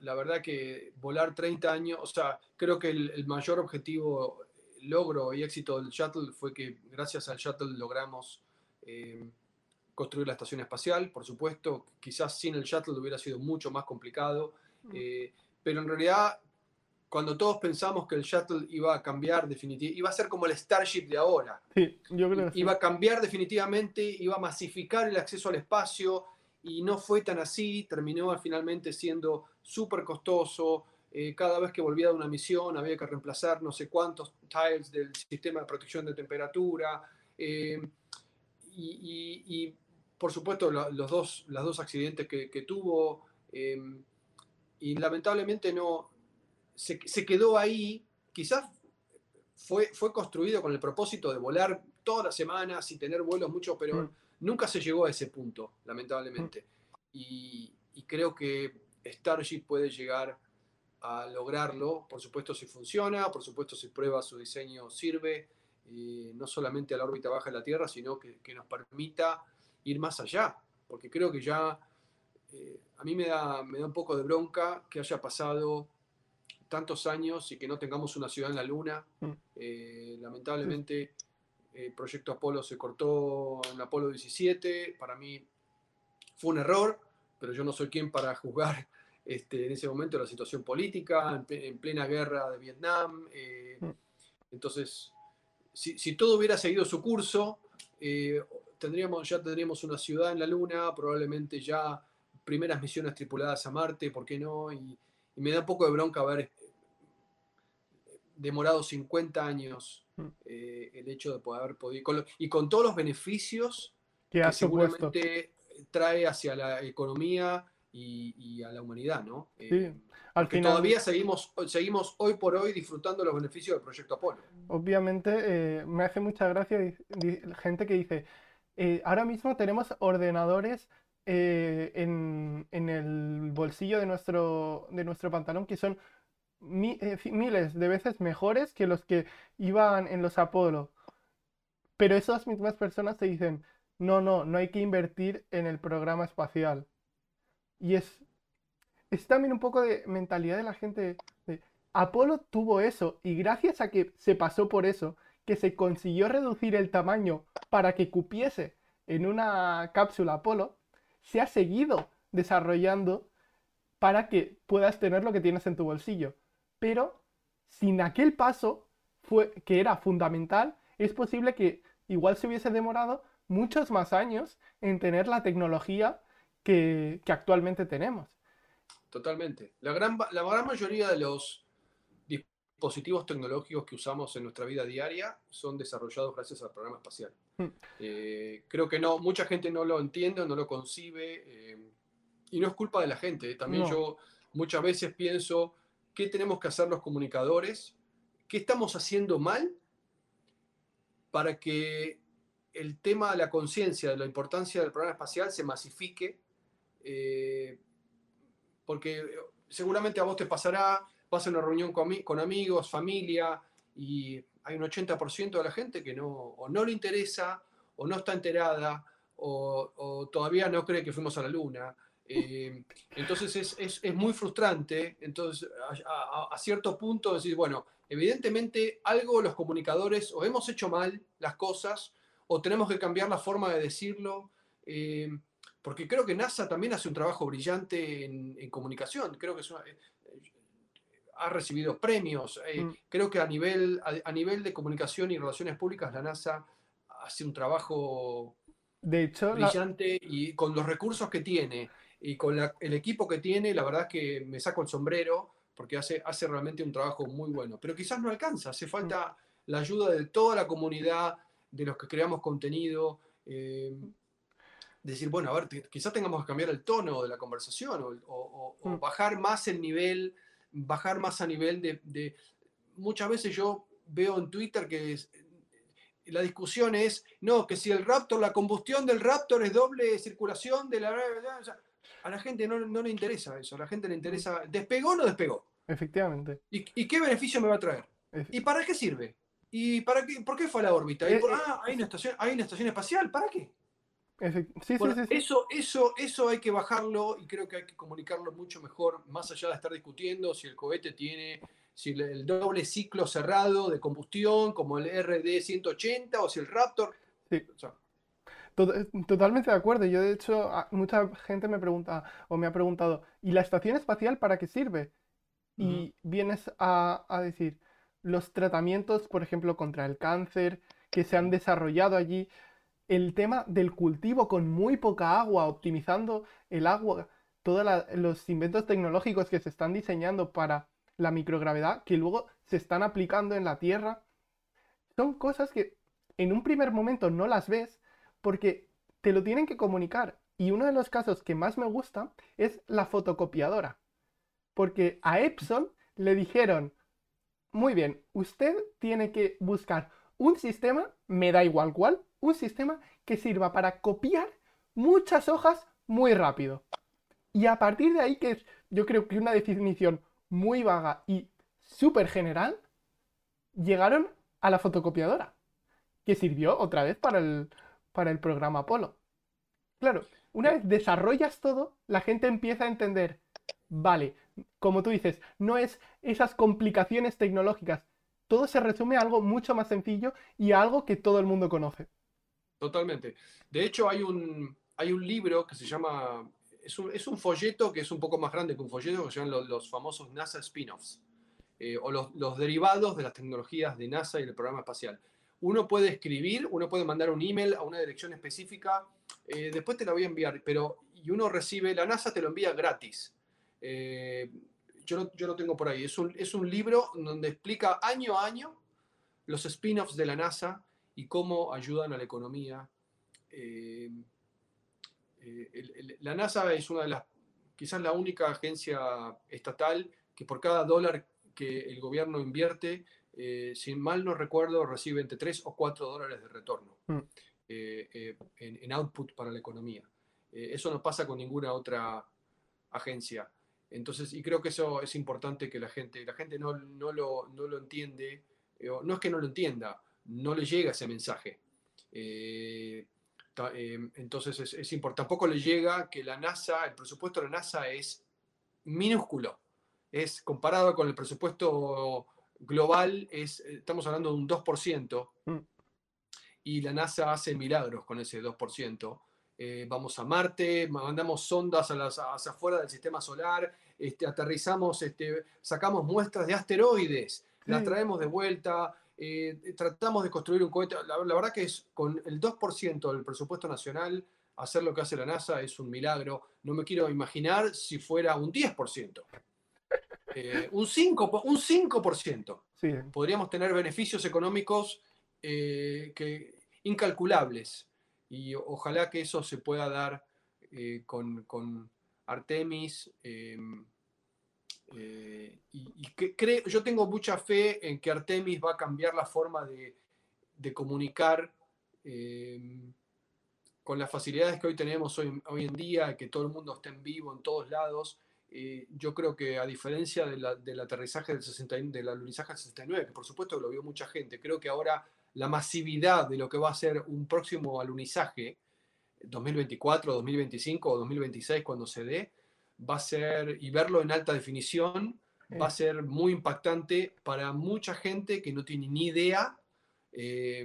Speaker 2: la, verdad que volar 30 años, o sea, creo que el, mayor objetivo, logro y éxito del shuttle fue que gracias al shuttle logramos eh, construir la estación espacial, por supuesto, quizás sin el shuttle hubiera sido mucho más complicado, eh, pero en realidad cuando todos pensamos que el shuttle iba a cambiar definitivamente, iba a ser como el Starship de ahora.
Speaker 1: Sí, yo creo
Speaker 2: que Iba a cambiar definitivamente, iba a masificar el acceso al espacio y no fue tan así, terminó finalmente siendo súper costoso. Eh, cada vez que volvía de una misión había que reemplazar no sé cuántos tiles del sistema de protección de temperatura. Eh, y, por supuesto los dos, los dos accidentes que, tuvo. Eh, y lamentablemente no, se, quedó ahí, quizás fue, fue construido con el propósito de volar todas las semanas y tener vuelos muchos, pero mm. nunca se llegó a ese punto, lamentablemente. Mm. Y, creo que Starship puede llegar a lograrlo, por supuesto si funciona, por supuesto si prueba su diseño sirve, eh, no solamente a la órbita baja de la Tierra, sino que, nos permita ir más allá, porque creo que ya eh, a mí me da, me da un poco de bronca que haya pasado tantos años y que no tengamos una ciudad en la Luna. Mm. Eh, lamentablemente, el proyecto Apolo se cortó en Apolo 17. Para mí fue un error, pero yo no soy quien para juzgar este, en ese momento la situación política, en, plena guerra de Vietnam. Eh, mm. entonces, si, todo hubiera seguido su curso, eh, tendríamos, ya tendríamos una ciudad en la Luna, probablemente ya primeras misiones tripuladas a Marte, ¿por qué no? Y, y me da un poco de bronca ver demorado 50 años mm. eh, el hecho de poder haber podido, y con todos los beneficios
Speaker 1: que,
Speaker 2: seguramente trae hacia la economía y, a la humanidad, ¿no?
Speaker 1: Eh,
Speaker 2: al final, todavía seguimos, seguimos hoy por hoy disfrutando los beneficios del proyecto Apolo.
Speaker 1: Obviamente, eh, me hace mucha gracia gente que dice, ahora mismo tenemos ordenadores en, en, el bolsillo de nuestro, de nuestro pantalón que son eh, miles de veces mejores que los que iban en los Apolo. Pero esas mismas personas te dicen, no, no, no hay que invertir en el programa espacial. Y es, es también un poco de mentalidad de la gente. Apolo tuvo eso y gracias a que se pasó por eso, que se consiguió reducir el tamaño para que cupiese en una cápsula Apolo, se ha seguido desarrollando para que puedas tener lo que tienes en tu bolsillo pero sin aquel paso fue, que era fundamental, es posible que igual se hubiese demorado muchos más años en tener la tecnología que, actualmente tenemos.
Speaker 2: Totalmente. La gran, la gran mayoría de los dispositivos tecnológicos que usamos en nuestra vida diaria son desarrollados gracias al programa espacial. Hmm. Eh, creo que no, mucha gente no lo entiende, no lo concibe, eh, y no es culpa de la gente. También yo muchas veces pienso, qué tenemos que hacer los comunicadores, qué estamos haciendo mal para que el tema de la conciencia de la importancia del programa espacial se masifique, eh, porque seguramente a vos te pasará, vas a una reunión con, amigos, familia, y hay un 80% de la gente que no, o no le interesa, o no está enterada, o todavía no cree que fuimos a la luna, eh, entonces es, es, muy frustrante. Entonces, a, cierto punto decir, bueno, evidentemente algo los comunicadores o hemos hecho mal las cosas o tenemos que cambiar la forma de decirlo. Eh, porque creo que NASA también hace un trabajo brillante en, comunicación. Creo que eh, ha recibido premios. Mm. Creo que a nivel, a nivel de comunicación y relaciones públicas, la NASA hace un trabajo
Speaker 1: de hecho,
Speaker 2: brillante y con los recursos que tiene y con el equipo que tiene, la verdad es que me saco el sombrero porque hace, hace realmente un trabajo muy bueno. Pero quizás no alcanza, hace falta la ayuda de toda la comunidad, de los que creamos contenido. Eh, decir, bueno, a ver, quizás tengamos que cambiar el tono de la conversación o, mm. bajar más el nivel, bajar más a nivel de, Muchas veces yo veo en Twitter que la discusión es, no, que si el Raptor, la combustión del Raptor es doble circulación de la... A la gente no, le interesa eso, a la gente le interesa, ¿despegó o no despegó?
Speaker 1: Efectivamente.
Speaker 2: ¿Y, qué beneficio me va a traer? ¿Y para qué sirve? ¿Y para qué, por qué fue a la órbita?
Speaker 1: Eh,
Speaker 2: ah, hay una, estación, hay una estación espacial, ¿para qué?
Speaker 1: Sí, sí, sí,
Speaker 2: Eso, eso, eso hay que bajarlo y creo que hay que comunicarlo mucho mejor, más allá de estar discutiendo si el cohete tiene si el, doble ciclo cerrado de combustión, como el RD-180 o si el Raptor.
Speaker 1: Sí. Totalmente de acuerdo. Yo, de hecho, mucha gente me pregunta o me ha preguntado, ¿y la estación espacial para qué sirve? Y vienes a, a, decir, los tratamientos, por ejemplo, contra el cáncer que se han desarrollado allí, el tema del cultivo con muy poca agua, optimizando el agua, todos los inventos tecnológicos que se están diseñando para la microgravedad, que luego se están aplicando en la Tierra, son cosas que en un primer momento no las ves porque te lo tienen que comunicar. Y uno de los casos que más me gusta es la fotocopiadora. Porque a Epson le dijeron, muy bien, usted tiene que buscar un sistema, me da igual cuál, un sistema que sirva para copiar muchas hojas muy rápido. Y a partir de ahí, que es yo creo que una definición muy vaga y súper general, llegaron a la fotocopiadora, que sirvió otra vez para el, para el programa Apolo. Claro, una vez desarrollas todo, la gente empieza a entender, vale, como tú dices, no es esas complicaciones tecnológicas, todo se resume a algo mucho más sencillo y algo que todo el mundo conoce.
Speaker 2: Totalmente. De hecho, hay un, hay un libro que se llama es un, folleto que es un poco más grande que un folleto, que se llaman los, famosos NASA spin-offs, eh, o los, derivados de las tecnologías de NASA y del programa espacial. Uno puede escribir, uno puede mandar un email a una dirección específica, eh, después te la voy a enviar, pero y uno recibe, la NASA te lo envía gratis. Eh, yo, lo, yo, lo, tengo por ahí. Es un, es un libro donde explica año a año los spin-offs de la NASA y cómo ayudan a la economía. Eh, la NASA es una de las, quizás la única agencia estatal que por cada dólar que el gobierno invierte, eh, si mal no recuerdo, recibe entre 3 o 4 dólares de retorno mm. eh, en, output para la economía. eso no pasa con ninguna otra agencia. Entonces, y creo que eso es importante que la gente, la gente no, lo, no lo entiende, no es que no lo entienda, no le llega ese mensaje. Em, entonces es, importante. Tampoco le llega que la NASA, el presupuesto de la NASA es minúsculo. Es comparado con el presupuesto global, es, estamos hablando de un 2%. Mm. Y la NASA hace milagros con ese 2%. Eh, vamos a Marte, mandamos sondas a las, hacia afuera del sistema solar, este, aterrizamos, este, sacamos muestras de asteroides, las traemos de vuelta, eh, tratamos de construir un cohete. La, verdad que es con el 2% del presupuesto nacional, hacer lo que hace la NASA es un milagro. No me quiero imaginar si fuera un 10%. Eh, un 5%. Un 5%. Podríamos tener beneficios económicos eh, que, incalculables. Y ojalá que eso se pueda dar con, con, Artemis. Eh, y, creo, yo tengo mucha fe en que Artemis va a cambiar la forma de, comunicar eh, con las facilidades que hoy tenemos hoy, hoy, en día, que todo el mundo esté en vivo en todos lados. Eh, yo creo que a diferencia del aterrizaje del 60, del alunizaje del 69, que por supuesto lo vio mucha gente, creo que ahora la masividad de lo que va a ser un próximo alunizaje, 2024, 2025 o 2026 cuando se dé, va a ser, y verlo en alta definición, va a ser muy impactante para mucha gente que no tiene ni idea eh,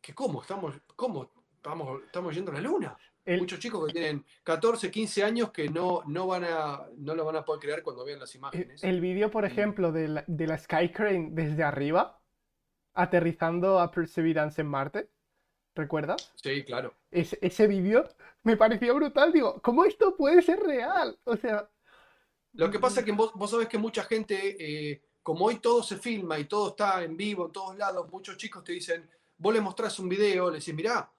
Speaker 2: que cómo estamos, cómo estamos, estamos yendo a la luna. Muchos chicos que tienen 14, 15 años que no, no, van a, no lo van a poder creer cuando vean las imágenes.
Speaker 1: El, vídeo, por ejemplo, de la, de la Skycrane desde arriba, aterrizando a Perseverance en Marte, ¿recuerdas?
Speaker 2: Sí, claro.
Speaker 1: ese vídeo me pareció brutal. Digo, ¿cómo esto puede ser real? O sea.
Speaker 2: Lo que pasa es que vos, vos sabés que mucha gente, eh, como hoy todo se filma y todo está en vivo en todos lados, muchos chicos te dicen, vos le mostrás un video, le decís, mirá,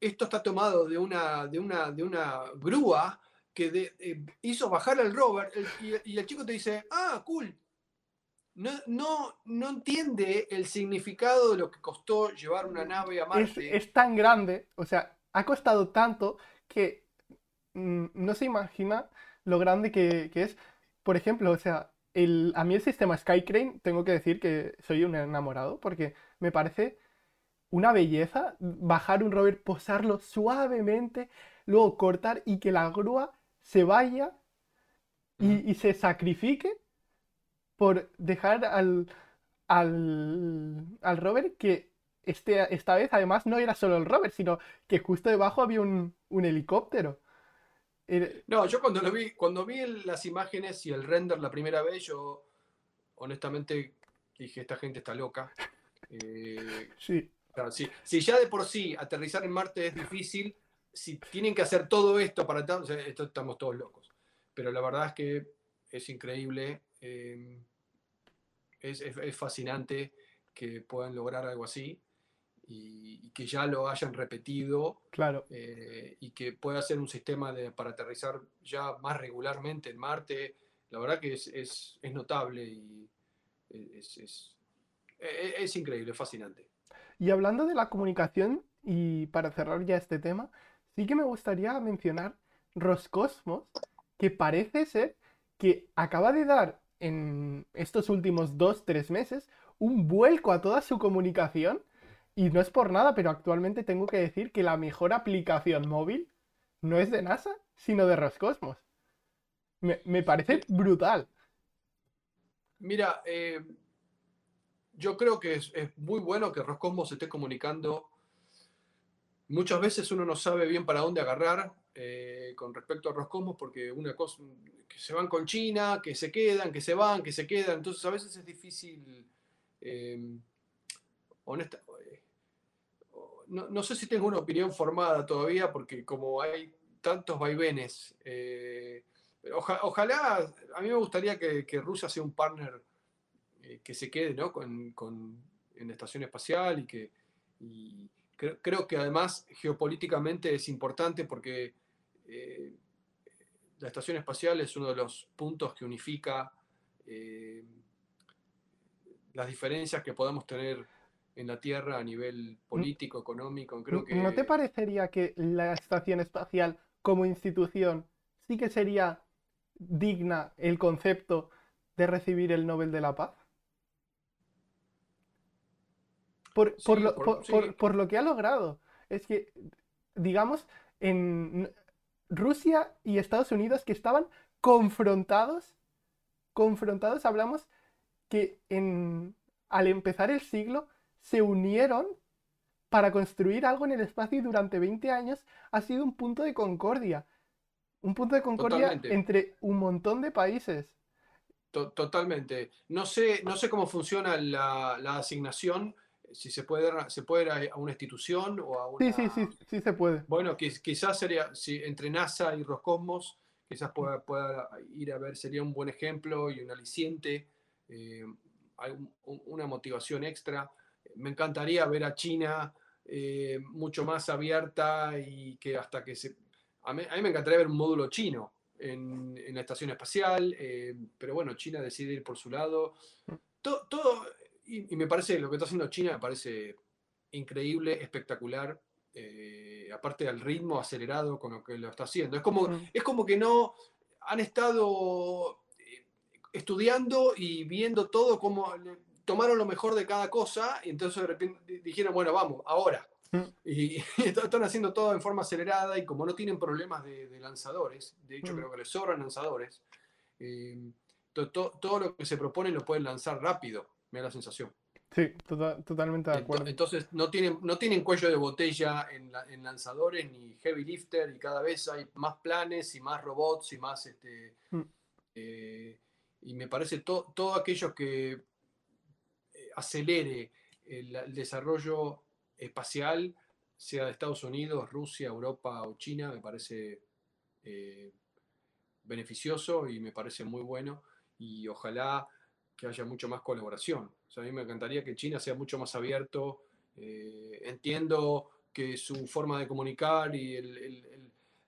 Speaker 2: esto está tomado de una, de una, de una grúa que eh, hizo bajar al rover y, el chico te dice, ah, cool. No, no, no, entiende el significado de lo que costó llevar una nave a Marte.
Speaker 1: es tan grande, o sea, ha costado tanto que mm, no se imagina lo grande que, es. Por ejemplo, o sea, el, a mí el sistema Skycrane, tengo que decir que soy un enamorado, porque me parece una belleza bajar un rover, posarlo suavemente, luego cortar y que la grúa se vaya y, se sacrifique por dejar al, al, al rover que este, esta vez además no era solo el rover, sino que justo debajo había un, helicóptero.
Speaker 2: No, yo cuando lo vi, cuando vi las imágenes y el render la primera vez, yo honestamente dije, esta gente está loca. Eh, sí. si, ya de por sí aterrizar en Marte es difícil, si tienen que hacer todo esto para esto estamos todos locos. Pero la verdad es que es increíble, eh, es fascinante que puedan lograr algo así y, que ya lo hayan repetido
Speaker 1: claro.
Speaker 2: Eh, y que pueda ser un sistema de, para aterrizar ya más regularmente en Marte, la verdad que es, es, es notable y es, es, es, increíble, fascinante.
Speaker 1: Y hablando de la comunicación, y para cerrar ya este tema, sí que me gustaría mencionar Roscosmos, que parece ser que acaba de dar en estos últimos dos, tres meses un vuelco a toda su comunicación y no es por nada, pero actualmente tengo que decir que la mejor aplicación móvil no es de NASA, sino de Roscosmos. Me, parece brutal.
Speaker 2: Mira, eh, yo creo que es, muy bueno que Roscosmos esté comunicando. Muchas veces uno no sabe bien para dónde agarrar eh, con respecto a Roscosmos, porque una cosa, que se van con China, que se quedan, que se van, que se quedan. Entonces a veces es difícil, eh, honesta, no, sé si tengo una opinión formada todavía, porque como hay tantos vaivenes, eh, ojalá, a mí me gustaría que, Rusia sea un partner eh, que se quede con, en la estación espacial y que creo, que además geopolíticamente es importante porque eh, la estación espacial es uno de los puntos que unifica las diferencias que podamos tener en la Tierra a nivel político, económico. Creo que...
Speaker 1: ¿No te parecería que la Estación Espacial como institución sí que sería digna el concepto de recibir el Nobel de la Paz? Por, por, lo, que ha logrado. Es que, digamos, en Rusia y Estados Unidos que estaban confrontados, confrontados, hablamos que en, al empezar el siglo se unieron para construir algo en el espacio y durante 20 años ha sido un punto de concordia. Un punto de concordia entre un montón de países.
Speaker 2: Totalmente. No sé, no sé cómo funciona la, asignación, si se puede, se puede ir a una institución o a una...
Speaker 1: Sí, sí, sí, sí se puede.
Speaker 2: Bueno, quizás sería, si entre NASA y Roscosmos, quizás pueda, pueda, ir a ver, sería un buen ejemplo y un aliciente, eh, una motivación extra me encantaría ver a China eh, mucho más abierta y que hasta que se... A mí, me encantaría ver un módulo chino en, la estación espacial, eh, pero bueno, China decide ir por su lado. Todo, y, me parece, lo que está haciendo China me parece increíble, espectacular. Eh, aparte del ritmo acelerado con lo que lo está haciendo. Es como, es como que no han estado estudiando y viendo todo como tomaron lo mejor de cada cosa y entonces de repente dijeron, bueno, vamos, ahora. Mm. Y, están haciendo todo en forma acelerada y como no tienen problemas de, lanzadores, de hecho mm. creo que les sobran lanzadores, eh, todo lo que se propone lo pueden lanzar rápido, me da la sensación.
Speaker 1: Sí, tota-, totalmente de acuerdo.
Speaker 2: Entonces no tienen, no tienen cuello de botella en, lanzadores ni heavy lifter y cada vez hay más planes y más robots y más... Este, mm. eh, y me parece todo aquellos que acelere el, desarrollo espacial, sea de Estados Unidos, Rusia, Europa o China, me parece eh, beneficioso y me parece muy bueno y ojalá que haya mucho más colaboración. a mí me encantaría que China sea mucho más abierto. Eh, entiendo que su forma de comunicar y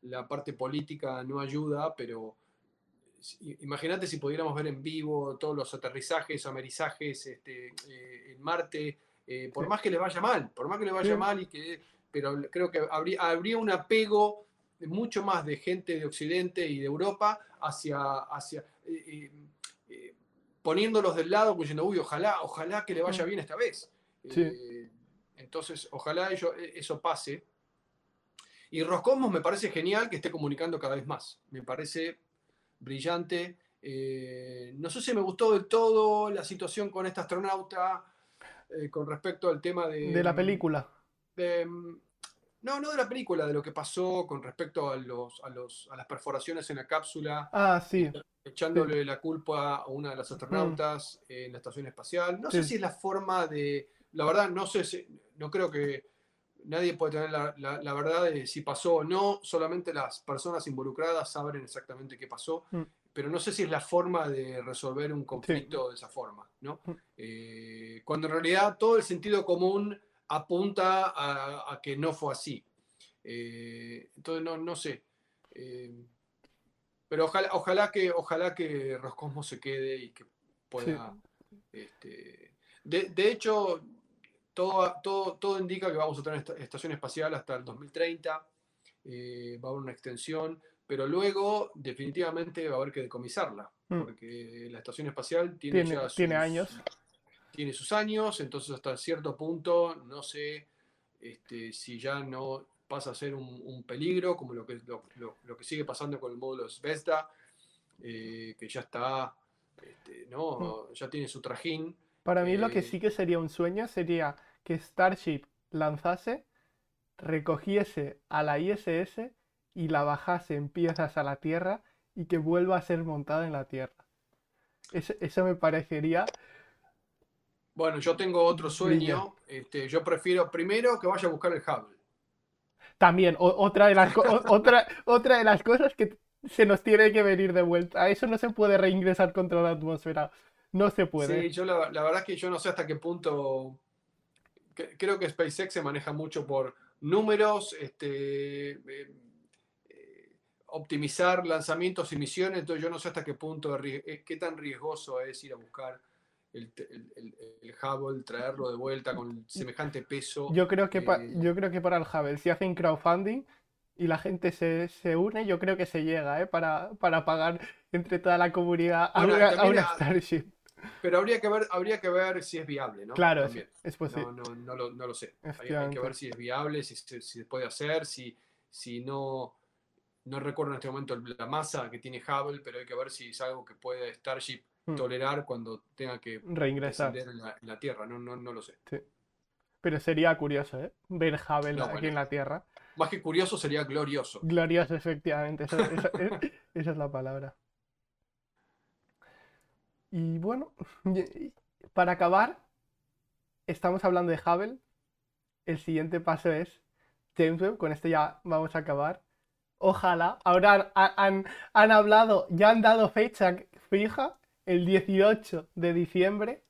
Speaker 2: la parte política no ayuda, pero imagínate si pudiéramos ver en vivo todos los aterrizajes, amerizajes este, eh, en Marte, eh, por más que le vaya mal, por más que le vaya mal, y que, pero creo que habría, habría un apego mucho más de gente de Occidente y de Europa hacia, hacia eh, poniéndolos del lado, diciendo, uy, ojalá, ojalá que le vaya
Speaker 1: Mm.
Speaker 2: bien esta vez.
Speaker 1: Sí.
Speaker 2: Eh, entonces, ojalá ello- e, eso pase. Y Roscosmos me parece genial que esté comunicando cada vez más. Me parece brillante. Eh, no sé si me gustó del todo la situación con esta astronauta eh, con respecto al tema de,
Speaker 1: De la película.
Speaker 2: de, mm, no, no de la película, de lo que pasó con respecto a, los, a, los, a las perforaciones en la cápsula,
Speaker 1: Ah, sí.
Speaker 2: echándole la culpa a una de las astronautas en la estación espacial. No sé
Speaker 1: Mm.
Speaker 2: Si es la forma de, la verdad, no sé, si- no creo que nadie puede tener la, la- la verdad de si pasó o no, solamente las personas involucradas saben exactamente qué pasó,
Speaker 1: Mm.
Speaker 2: pero no sé si es la forma de resolver un conflicto de esa forma, ¿no?
Speaker 1: Mm.
Speaker 2: Eh, cuando en realidad todo el sentido común apunta a, a que no fue así. Eh, entonces, no, no sé. Eh, pero ojalá, ojalá, que, ojalá que Roscosmos se quede y que pueda. este, de, de hecho, todo, todo, todo indica que vamos a tener esta- estación espacial hasta el 2030. eh, va a haber una extensión, pero luego definitivamente va a haber que decomisarla,
Speaker 1: Mm.
Speaker 2: porque la estación espacial tiene,
Speaker 1: Tiene-
Speaker 2: ya
Speaker 1: tiene años.
Speaker 2: Tiene sus años, entonces hasta cierto punto no sé este, si ya no pasa a ser un, un peligro, como lo que, lo, lo- lo que sigue pasando con el módulo Zvezda, eh, que ya está, este, ¿no? ya tiene su trajín.
Speaker 1: Para mí lo que
Speaker 2: Eh,
Speaker 1: sí que sería un sueño sería que Starship lanzase, recogiese a la ISS y la bajase en piezas a la Tierra y que vuelva a ser montada en la Tierra. Eso, eso me parecería...
Speaker 2: Bueno, yo tengo otro sueño, este, yo prefiero primero que vaya a buscar el Hubble.
Speaker 1: También, o- otra de las, o- otra, otra de las cosas que se nos tiene que venir de vuelta. Eso no se puede reingresar contra la atmósfera. No se puede.
Speaker 2: Sí, yo la, la verdad es que yo no sé hasta qué punto. que- Creo que SpaceX se maneja mucho por números, este, eh, eh, optimizar lanzamientos y misiones. Entonces yo no sé hasta qué punto, eh, qué tan riesgoso es ir a buscar el, el- el- el Hubble, traerlo de vuelta con semejante peso.
Speaker 1: Yo creo que, pa-
Speaker 2: Eh,
Speaker 1: yo creo que para el Hubble, si hacen crowdfunding y la gente se, se une, yo creo que se llega, ¿eh? Para, para pagar entre toda la comunidad a
Speaker 2: Bueno,
Speaker 1: una, a
Speaker 2: también
Speaker 1: una
Speaker 2: a-
Speaker 1: Starship.
Speaker 2: Pero habría que ver, habría que ver si es viable, ¿no?
Speaker 1: Claro, es, posible.
Speaker 2: No, no, no, lo, no lo sé. Hay- Hay, que ver si es viable, si se, si se puede hacer, si, si no. No recuerdo en este momento la masa que tiene Hubble, pero hay que ver si es algo que puede Starship. Tolerar cuando tenga que
Speaker 1: Reingresar.
Speaker 2: en la, en la Tierra. No, no, no lo sé.
Speaker 1: Pero sería curioso, ¿eh? Ver Hubble
Speaker 2: No,
Speaker 1: aquí
Speaker 2: bueno.
Speaker 1: en la Tierra.
Speaker 2: Más que curioso sería glorioso.
Speaker 1: Glorioso, efectivamente. Esa, esa- e- esa es la palabra. Y bueno, para acabar, estamos hablando de Hubble. El siguiente paso es James Webb. Con esto ya vamos a acabar. Ojalá. Ahora han, han- han hablado, ya han dado fecha fija, el 18 de diciembre.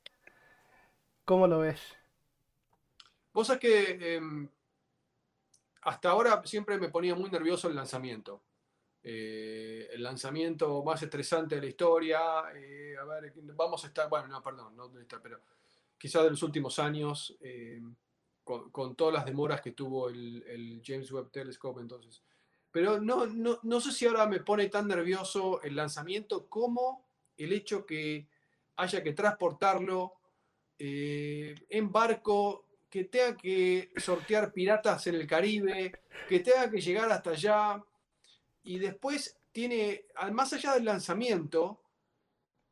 Speaker 1: ¿Cómo lo ves?
Speaker 2: Vos que em, hasta ahora siempre me ponía muy nervioso el lanzamiento. Eh, el lanzamiento más estresante de la historia. eh, a ver, vamos a estar, bueno, no, perdón, no de esta, pero quizás de los últimos años, eh, con, con todas las demoras que tuvo el, el James Webb Telescope entonces. Pero no, no, no sé si ahora me pone tan nervioso el lanzamiento como el hecho que haya que transportarlo eh, en barco, que tenga que sortear piratas en el Caribe, que tenga que llegar hasta allá. Y después tiene, más allá del lanzamiento,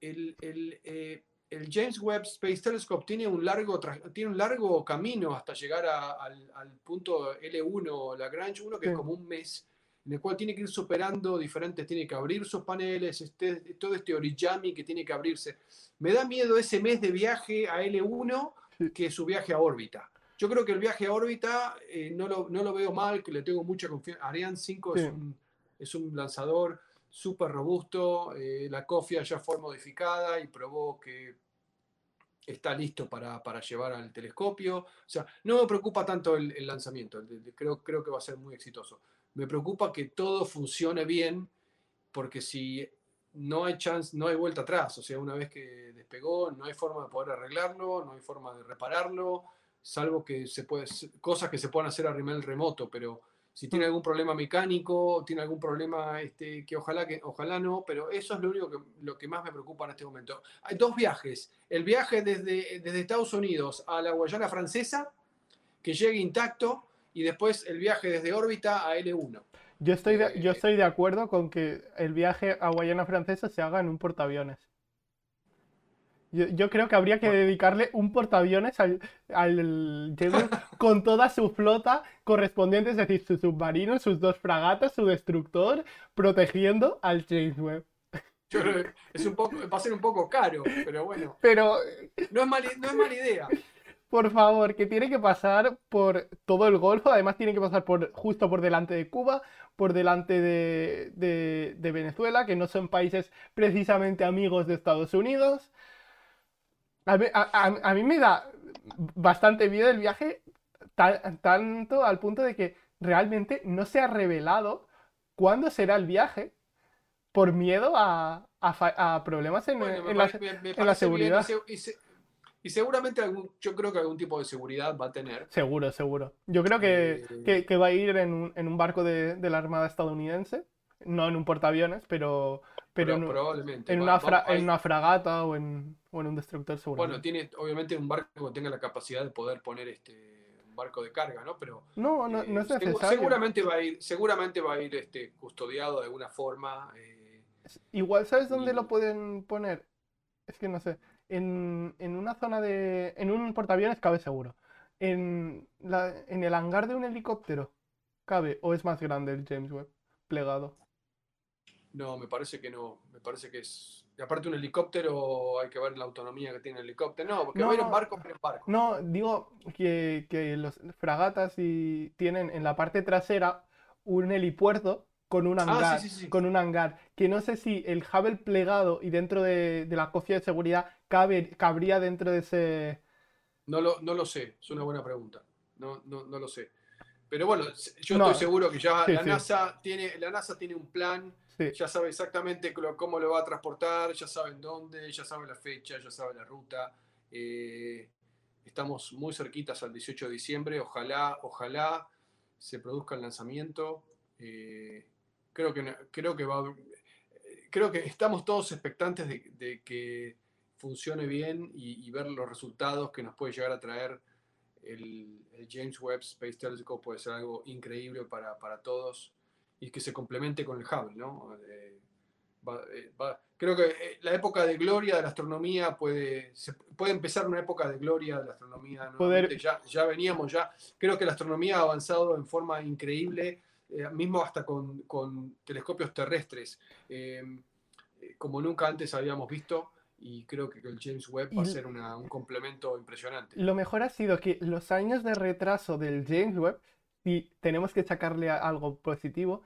Speaker 2: el, el, eh, el James Webb Space Telescope tiene un largo, tiene un largo camino hasta llegar a- al, al punto L1, Lagrange 1, que
Speaker 1: Sí.
Speaker 2: es como un mes, en el cual tiene que ir superando diferentes, tiene que abrir sus paneles, este, todo este origami que tiene que abrirse. Me da miedo ese mes de viaje a L1
Speaker 1: Sí.
Speaker 2: que su viaje a órbita. Yo creo que el viaje a órbita eh, no, lo, no lo veo mal, que le tengo mucha confianza. Ariane 5
Speaker 1: Sí.
Speaker 2: es, un, es un lanzador súper robusto, eh, la cofia ya fue modificada y probó que está listo para, para llevar al telescopio. O sea, no me preocupa tanto el, el lanzamiento, el creo, creo que va a ser muy exitoso. Me preocupa que todo funcione bien, porque si no hay chance, no hay vuelta atrás, o sea, una vez que despegó, no hay forma de poder arreglarlo, no hay forma de repararlo, salvo que se puede, cosas que se puedan hacer a nivel remoto, pero Si tiene algún problema mecánico, tiene algún problema este, que ojalá que ojalá no, pero eso es lo único que, lo que más me preocupa en este momento. Hay dos viajes. El viaje desde, desde Estados Unidos a la Guayana Francesa, que llegue intacto, y después el viaje desde órbita a L1.
Speaker 1: Yo estoy, de, yo estoy de acuerdo con que el viaje a Guayana Francesa se haga en un portaaviones. Yo, creo que habría que dedicarle un portaaviones al, al con toda su flota correspondiente, es decir, su submarino, sus dos fragatas, su destructor, protegiendo al James Webb.
Speaker 2: Yo creo que es un poco, va a ser un poco caro, pero bueno.
Speaker 1: Pero
Speaker 2: no es mala, no es mala idea.
Speaker 1: Por favor, que tiene que pasar por todo el Golfo, además tiene que pasar por justo por delante de Cuba, por delante de, de, de Venezuela, que no son países precisamente amigos de Estados Unidos. A mí, me da bastante miedo el viaje, tanto al punto de que realmente no se ha revelado cuándo será el viaje por miedo a, problemas en, la, seguridad.
Speaker 2: Y, seguramente algún, yo creo que algún tipo de seguridad va a tener.
Speaker 1: Seguro, seguro. Yo creo que, eh, va a ir en un, barco de, la Armada estadounidense, no en un portaaviones, pero, pero, en,
Speaker 2: probablemente.
Speaker 1: En, una en una fragata o en, un destructor seguro.
Speaker 2: Bueno, tiene obviamente un barco que tenga la capacidad de poder poner este un barco de carga, ¿no? Pero
Speaker 1: no, no, no es
Speaker 2: eh,
Speaker 1: necesario.
Speaker 2: Seguramente va a ir, seguramente va a ir este, custodiado de alguna forma. Eh,
Speaker 1: igual, ¿sabes dónde lo pueden poner? Es que no sé. En, una zona de. En un portaaviones cabe seguro. En, la, en el hangar de un helicóptero cabe o es más grande el James Webb plegado.
Speaker 2: No, me parece que no. Me parece que es. Y aparte un helicóptero, hay que ver la autonomía que tiene el helicóptero. No, porque va a ir en barco, pero en barco.
Speaker 1: No, digo que, los fragatas y tienen en la parte trasera un helipuerto con un ah, hangar. Con un hangar. Que no sé si el Hubble plegado y dentro de, la cofia de seguridad cabe, cabría dentro de ese.
Speaker 2: No lo, no lo sé, es una buena pregunta. No, no, no lo sé. Pero bueno, yo estoy seguro que ya la, NASA tiene, la NASA tiene un plan ya sabe exactamente cómo lo va a transportar, ya saben dónde, ya sabe la fecha, ya sabe la ruta. Eh, estamos muy cerquitas al 18 de diciembre. Ojalá, ojalá se produzca el lanzamiento. Eh, creo, que, creo, que va, creo que estamos todos expectantes de, que funcione bien y, ver los resultados que nos puede llegar a traer el, James Webb Space Telescope. Puede ser algo increíble para, para todos y que se complemente con el Hubble, ¿no? Eh, eh, creo que eh, la época de gloria de la astronomía puede, puede empezar una época de gloria de la astronomía. Ya, ya veníamos, ya creo que la astronomía ha avanzado en forma increíble, mismo hasta con, con telescopios terrestres, como nunca antes habíamos visto y creo que el James Webb va a ser un complemento impresionante.
Speaker 1: Lo mejor ha sido que los años de retraso del James Webb, si tenemos que sacarle algo positivo,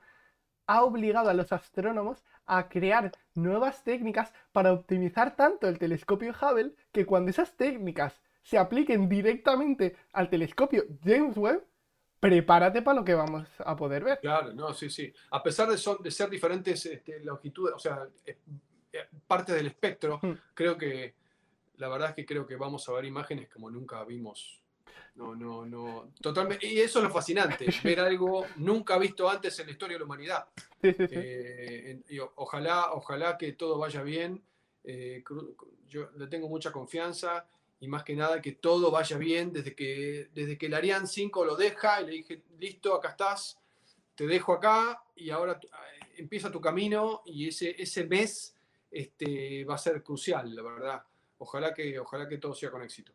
Speaker 1: ha obligado a los astrónomos a crear nuevas técnicas para optimizar tanto el telescopio Hubble que cuando esas técnicas se apliquen directamente al telescopio James Webb, prepárate para lo que vamos a poder ver.
Speaker 2: Claro, no, sí, sí. A pesar de, son, de ser diferentes este, longitudes, o sea, eh, partes del espectro, hmm. creo que la verdad es que creo que vamos a ver imágenes como nunca vimos no, no, no. Totalmente. Y eso es lo fascinante, ver algo nunca visto antes en la historia de la humanidad. Eh, ojalá, ojalá que todo vaya bien. Eh, yo le tengo mucha confianza y más que nada que todo vaya bien desde que, desde que el Ariane 5 lo deja y le dije, listo, acá estás, te dejo acá y ahora eh, empieza tu camino y ese, ese mes este, va a ser crucial, la verdad. Ojalá que, ojalá que todo sea con éxito.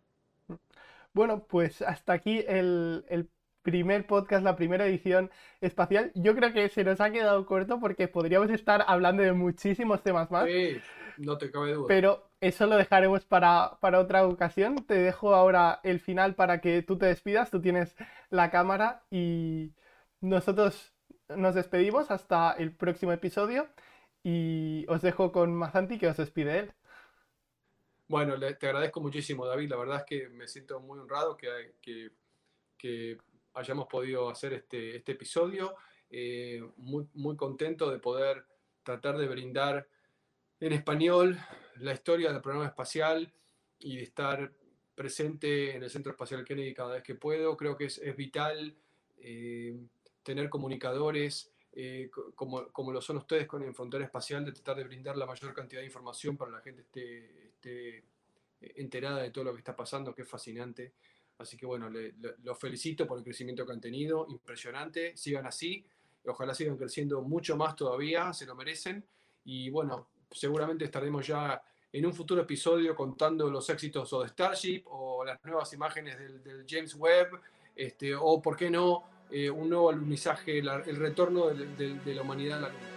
Speaker 1: Bueno, pues hasta aquí el, primer podcast, la primera edición espacial. Yo creo que se nos ha quedado corto porque podríamos estar hablando de muchísimos temas más.
Speaker 2: Sí, no te cabe duda.
Speaker 1: Pero eso lo dejaremos para, para, otra ocasión. Te dejo ahora el final para que tú te despidas. Tú tienes la cámara y nosotros nos despedimos hasta el próximo episodio. Y os dejo con Mazanti que os despide él.
Speaker 2: Bueno, te agradezco muchísimo, David. La verdad es que me siento muy honrado que, que, hayamos podido hacer este, este episodio. Eh, muy, muy contento de poder tratar de brindar en español la historia del programa espacial y de estar presente en el Centro Espacial Kennedy cada vez que puedo. Creo que es, vital eh, tener comunicadores eh, como, como, lo son ustedes con el Frontera Espacial, de tratar de brindar la mayor cantidad de información para que la gente esté, esté eh, enterada de todo lo que está pasando, que es fascinante. Así que bueno, los felicito por el crecimiento que han tenido, impresionante, sigan así, ojalá sigan creciendo mucho más todavía, se lo merecen. Y bueno, seguramente estaremos ya en un futuro episodio contando los éxitos o de Starship o las nuevas imágenes del, James Webb, este, o por qué no, eh, un nuevo alunizaje, el retorno de, de la humanidad a la Luna.